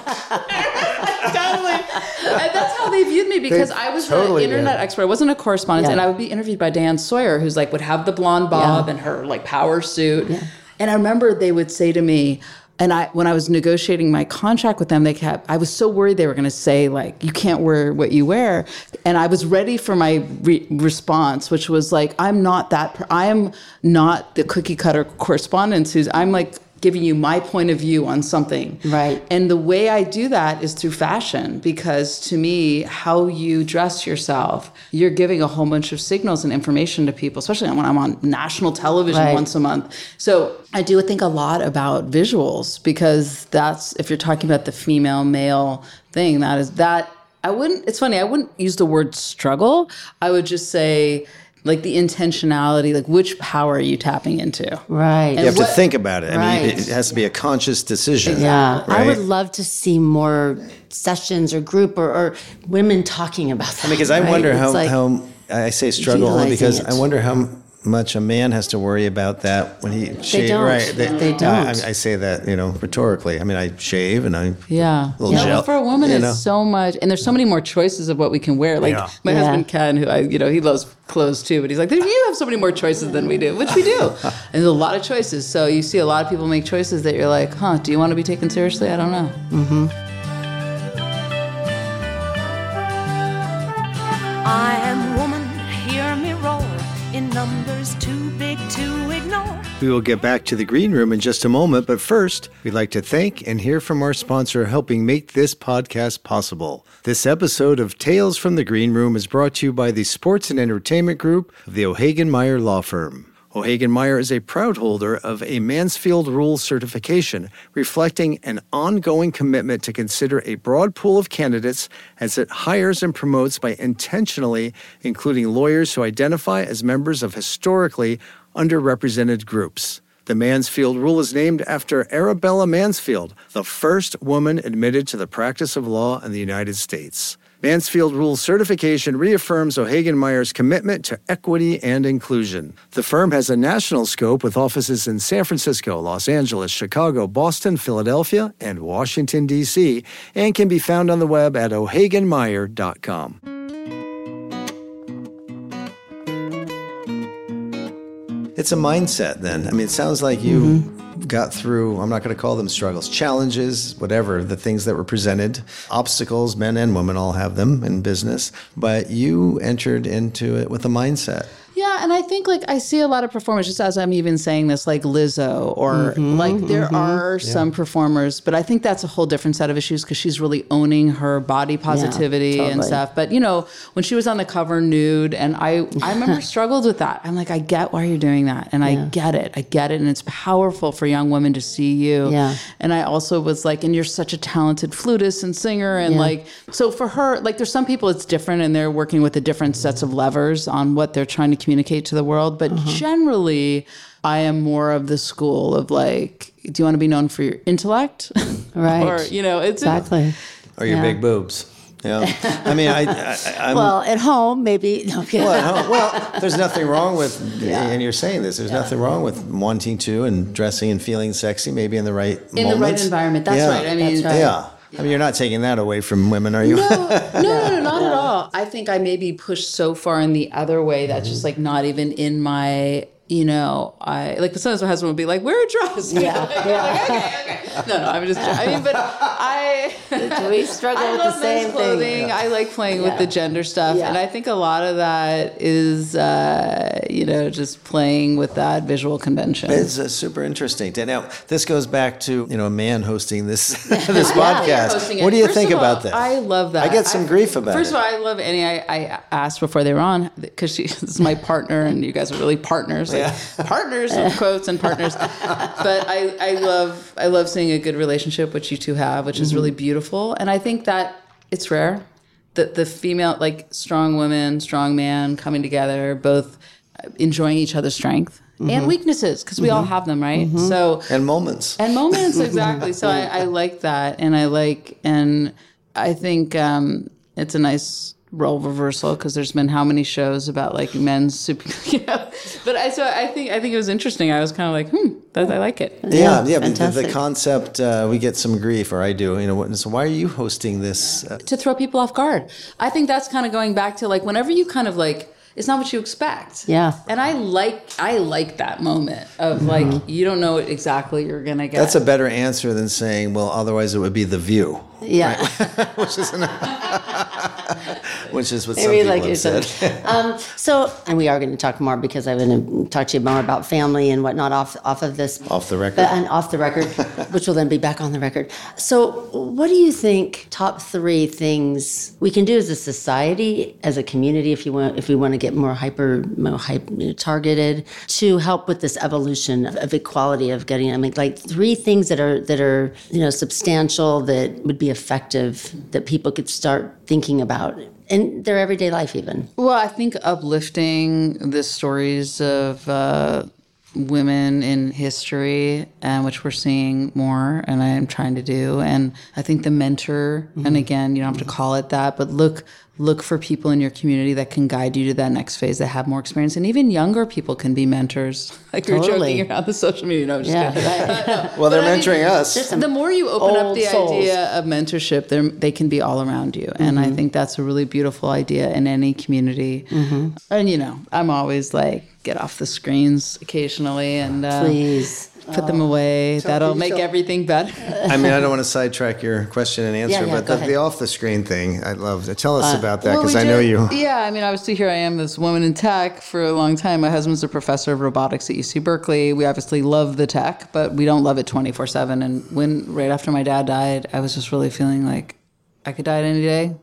totally. And that's how they viewed me because I was totally an internet did. expert. I wasn't a correspondent, Yeah. and I would be interviewed by Diane Sawyer, who's like would have the blonde bob Yeah. and her like power suit. And I remember they would say to me. And I, when I was negotiating my contract with them, they kept. I was so worried they were going to say like, "You can't wear what you wear," and I was ready for my re- response, which was like, "I'm not that. I am not the cookie cutter correspondent who's. I'm like giving you my point of view on something, Right. and the way I do that is through fashion because to me, how you dress yourself, you're giving a whole bunch of signals and information to people, especially when I'm on national television Right. once a month. So I do think a lot about visuals because that's, if you're talking about the female male thing, that is that. I wouldn't, it's funny, I wouldn't use the word struggle. I would just say, like the intentionality, like which power are you tapping into? right. You have what- to think about it. I mean, Right. it has to be a conscious decision. Yeah, I would love to see more sessions or group or, or women talking about that. Because I right? wonder how, like- how I say struggle only because it. I wonder how much a man has to worry about that when he shaves. don't. Right? They don't. I, I say that you know rhetorically. I mean, I shave and I Yeah. Little yeah gel- but for a woman, you it's know. so much, and there's so many more choices of what we can wear. Like Yeah. my Yeah. husband Ken, who I, you know, he loves clothes too, but he's like, you have so many more choices than we do, which we do. and there's a lot of choices. So you see a lot of people make choices that you're like, huh, do you want to be taken seriously? I don't know. I We will get back to the green room in just a moment, but first, we'd like to thank and hear from our sponsor helping make this podcast possible. This episode of Tales from the Green Room is brought to you by the Sports and Entertainment Group of the O'Hagan Meyer Law Firm. O'Hagan Meyer is a proud holder of a Mansfield Rule certification, reflecting an ongoing commitment to consider a broad pool of candidates as it hires and promotes by intentionally including lawyers who identify as members of historically underrepresented groups. The Mansfield Rule is named after Arabella Mansfield, the first woman admitted to the practice of law in the United States. Mansfield Rule certification reaffirms O'Hagan Meyer's commitment to equity and inclusion. The firm has a national scope with offices in San Francisco, Los Angeles, Chicago, Boston, Philadelphia, and Washington, D.C., and can be found on the web at o'haganmeyer.com. It's a mindset then. I mean, it sounds like you Mm-hmm. got through, I'm not going to call them struggles, challenges, whatever, the things that were presented, obstacles, men and women all have them in business, but you entered into it with a mindset. Yeah, and I think like I see a lot of performers, just as I'm even saying this, like Lizzo, or Mm-hmm, like there are some performers, but I think that's a whole different set of issues because she's really owning her body positivity and totally. stuff. But you know, when she was on the cover nude, and I, I remember struggled with that. I'm like, I get why you're doing that, and I get it, I get it, and it's powerful for young women to see you. Yeah. And I also was like, and you're such a talented flutist and singer, and Yeah. like, so for her, like, there's some people it's different, and they're working with the different sets of levers on what they're trying to communicate to the world. But Uh-huh. generally, I am more of the school of like, do you want to be known for your intellect, Right. or you know, it's Exactly. Or your Yeah. big boobs. Yeah. I mean, I, I, I'm, Well, at home, maybe. No, yeah. well, home, well, there's nothing wrong with, and you're saying this, there's nothing wrong with wanting to and dressing and feeling sexy, maybe in the right in the right environment. That's Yeah. right. I mean, That's right. Yeah. I mean, you're not taking that away from women, are you? no, no, no, not at all. I think I maybe pushed so far in the other way that's just like not even in my. You know, I like sometimes my husband would be like, "Wear a dress." Yeah, Like, okay, okay. No, no, I'm just. I mean, but I. we struggle I with the same clothing. thing. I like playing with the gender stuff, Yeah. and I think a lot of that is, uh, you know, just playing with that visual convention. It's uh, super interesting. Now, this goes back to you know a man hosting this this podcast. hosting. What do you First think all, about that? I love that. I get some grief about First it. of all, I love Annie. I, I asked before they were on because she this is my partner, and you guys are really partners, like partners with quotes and partners. but I, I love I love seeing a good relationship which you two have, which is really Mm-hmm. beautiful, and I think that it's rare. that the female like strong woman, strong man coming together, both enjoying each other's strength Mm-hmm. and weaknesses because we all have them, right? So and moments. and moments exactly so I, I like that and i like and i think um it's a nice role reversal because there's been how many shows about like men's super you know but i so i think i think it was interesting i was kind of like hmm that, i like it Yeah, yeah. but the, the concept, uh, we get some grief, or I do. You know, so why are you hosting this? Uh, to throw people off guard i think that's kind of going back to like whenever you kind of like it's not what you expect Yeah. and i like i like that moment of like you don't know what exactly you're gonna get that's a better answer than saying, well, otherwise it would be the view, Yeah. which is which is what some people like have said. um, so, and we are going to talk more because I'm going to talk to you more about family and whatnot off off of this. Off the record. But, and off the record, which will then be back on the record. So, what do you think? Top three things we can do as a society, as a community, if you want, if we want to get more hyper, more hyper targeted, to help with this evolution of, of equality of getting. I mean, like three things that are that are you know substantial that would be effective that people could start thinking about in their everyday life, even. Well, I think uplifting the stories of uh, women in history, uh, which we're seeing more, and I am trying to do. And I think the mentor, and again, you don't have to call it that, but look look for people in your community that can guide you to that next phase that have more experience, and even younger people can be mentors. Like you're joking around the social media. No, I'm just Yeah, kidding. Well, they're But I mean, mentoring us. the more you open up the souls. idea of mentorship, they're- they can be all around you. And Mm-hmm. I think that's a really beautiful idea in any community. Mm-hmm. And, you know, I'm always like, get off the screens occasionally and uh, Please. Put them away. That'll make everything better. I mean, I don't want to sidetrack your question and answer, Yeah, yeah, but the, the off the screen thing, I'd love to tell us Uh, about that Well, because we I know you. Yeah, I mean, obviously, here I am, this woman in tech for a long time. My husband's a professor of robotics at UC Berkeley. We obviously love the tech, but we don't love it 24 7. And when, right after my dad died, I was just really feeling like I could die at any day.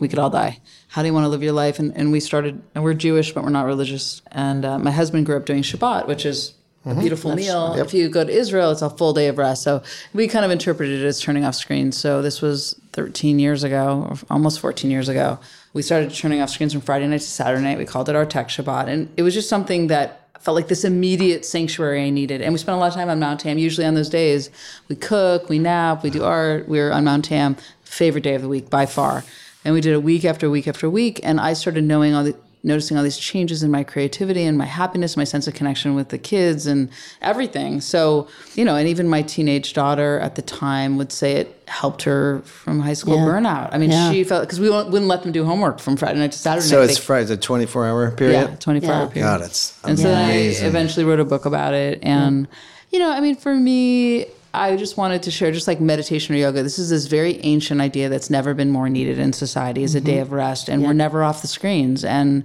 We could all die. How do you want to live your life? And, and we started, and we're Jewish, but we're not religious. And uh, my husband grew up doing Shabbat, which is a mm-hmm. beautiful meal. If you go to Israel, it's a full day of rest. So we kind of interpreted it as turning off screens. So this was 13 years ago, or almost 14 years ago. We started turning off screens from Friday night to Saturday night. We called it our tech Shabbat. And it was just something that felt like this immediate sanctuary I needed. And we spent a lot of time on Mount Tam. Usually on those days, we cook, we nap, we do art. We were on Mount Tam, favorite day of the week by far. and we did it week after week after week. And I started knowing all the noticing all these changes in my creativity and my happiness, my sense of connection with the kids and everything. So, you know, and even my teenage daughter at the time would say it helped her from high school Yeah. burnout. I mean, Yeah. she felt because we won't- wouldn't let them do homework from Friday night to Saturday So night. it's They- Friday, a 24 hour period? yeah, 24 hour Yeah. period. God, it's amazing. And so then I eventually wrote a book about it. And, you know, I mean, for me, I just wanted to share just like meditation or yoga. This is this very ancient idea that's never been more needed in society as a day of rest. And we're never off the screens. And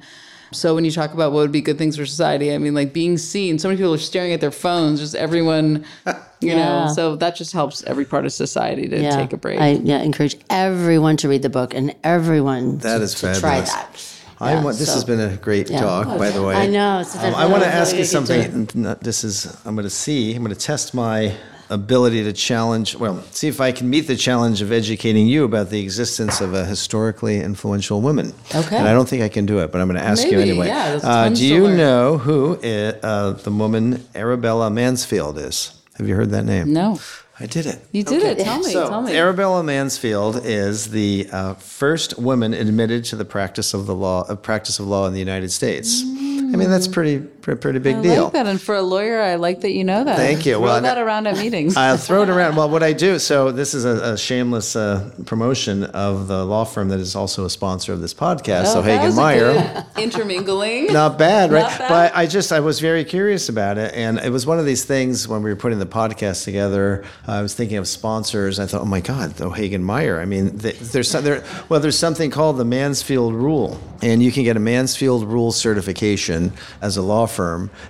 so when you talk about what would be good things for society, I mean, like being seen, so many people are staring at their phones, just everyone, you Yeah. know, so that just helps every part of society to take a break. I yeah, encourage everyone to read the book and everyone That to, is to try that. I Yeah, want, this so- has been a great talk, by the way. I know, it's Um, I want to ask you something. do it. and not- This is, I'm going to see, I'm going to test my ability to challenge, well, see if I can meet the challenge of educating you about the existence of a historically influential woman. Okay. And I don't think I can do it, but I'm going to ask you Maybe, anyway. yeah, uh, do you know who i uh, the woman Arabella Mansfield is? Have you heard that name? no, I did it. you did it. Tell me. So, tell me. Arabella Mansfield is the uh, first woman admitted to the practice of the law of practice of law in the United States. I mean, that's pretty pretty, pretty big I deal. like that. And for a lawyer, I like that you know that. Thank you. Throw Well, that I- around at meetings. I'll throw it around. Well, what I do, so this is a, a shameless uh, promotion of the law firm that is also a sponsor of this podcast, so Oh, that Hagen Meyer. intermingling. Not bad, right? Not bad. But I just I was very curious about it, and it was one of these things when we were putting the podcast together. I was thinking of sponsors. I thought, oh my God, O'Hagan Meyer. I mean, th- there's some, there. Well, there's something called the Mansfield Rule, and you can get a Mansfield Rule certification as a law firm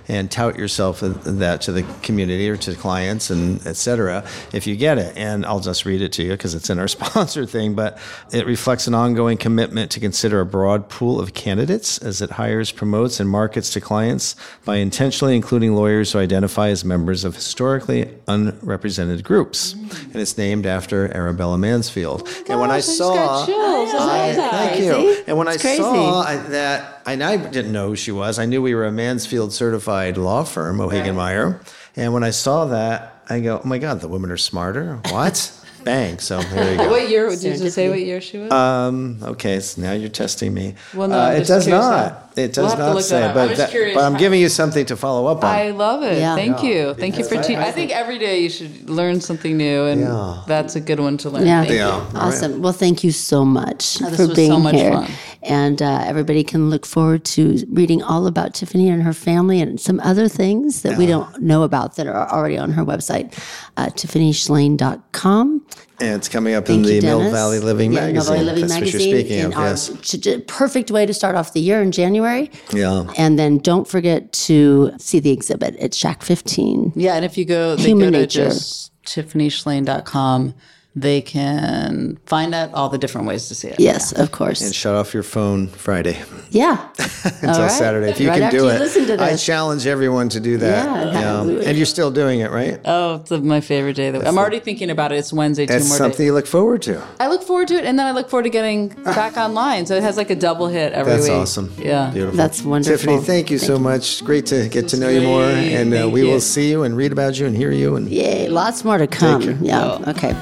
and tout yourself that to the community or to clients and et cetera if you get it. And I'll just read it to you because it's in our sponsor thing. But it reflects an ongoing commitment to consider a broad pool of candidates as it hires, promotes, and markets to clients by intentionally including lawyers who identify as members of historically unrepresented groups. And it's named after Arabella Mansfield. and when I Oh Gosh, saw, got chills. I love that. Thank you. And when It's I crazy. saw I, that, and I didn't know who she was. I knew we were a Mansfield certified law firm, O'Hagan Meyer. And when I saw that, I go, oh my God, the women are smarter. What? Bang. So there you go. What year did you say? What year she was? Um, okay, so now you're testing me. Well, no, Uh, I'm it just does not. how- It We'll does have to not look say. that up. But, I'm just that- curious but I'm how- giving you something to follow up on. I love it. Yeah. Thank you. Thank you for Because I- teaching. I, think every day you should learn something new, and Yeah. that's a good one to learn. Yeah. Thank you. Yeah. Awesome. Well, thank you so much this for was being so much here. fun. And uh, everybody can look forward to reading all about Tiffany and her family and some other things that we don't know about that are already on her website, uh, tiffanyshlain.com. and it's coming up Thank in you, the Mill Valley Living yeah, Mill magazine. Valley Living That's magazine. what you're speaking of, our- yes. ch- ch- perfect way to start off the year in January. Yeah. And then don't forget to see the exhibit at Shack 15. Yeah, and if you go, they Human go to nature. just tiffanyshlain.com, they can find out all the different ways to see it. Yes, of course. And shut off your phone Friday yeah. until right. Saturday. If you Right can do you it. listen to I challenge everyone to do that. Yeah. And you're still doing it, right? Oh, it's my favorite day. That I'm already thinking about it. It's Wednesday, two That's more something days. you look forward to. I look forward to it, and then I look forward to getting back online. So it has like a double hit every That's week. awesome. Yeah. Beautiful. That's wonderful. Tiffany, thank you so much. Great to get to know you more. And uh, we you. will see you and read about you and hear you. And Yay, lots more to come. care. Yeah. Okay.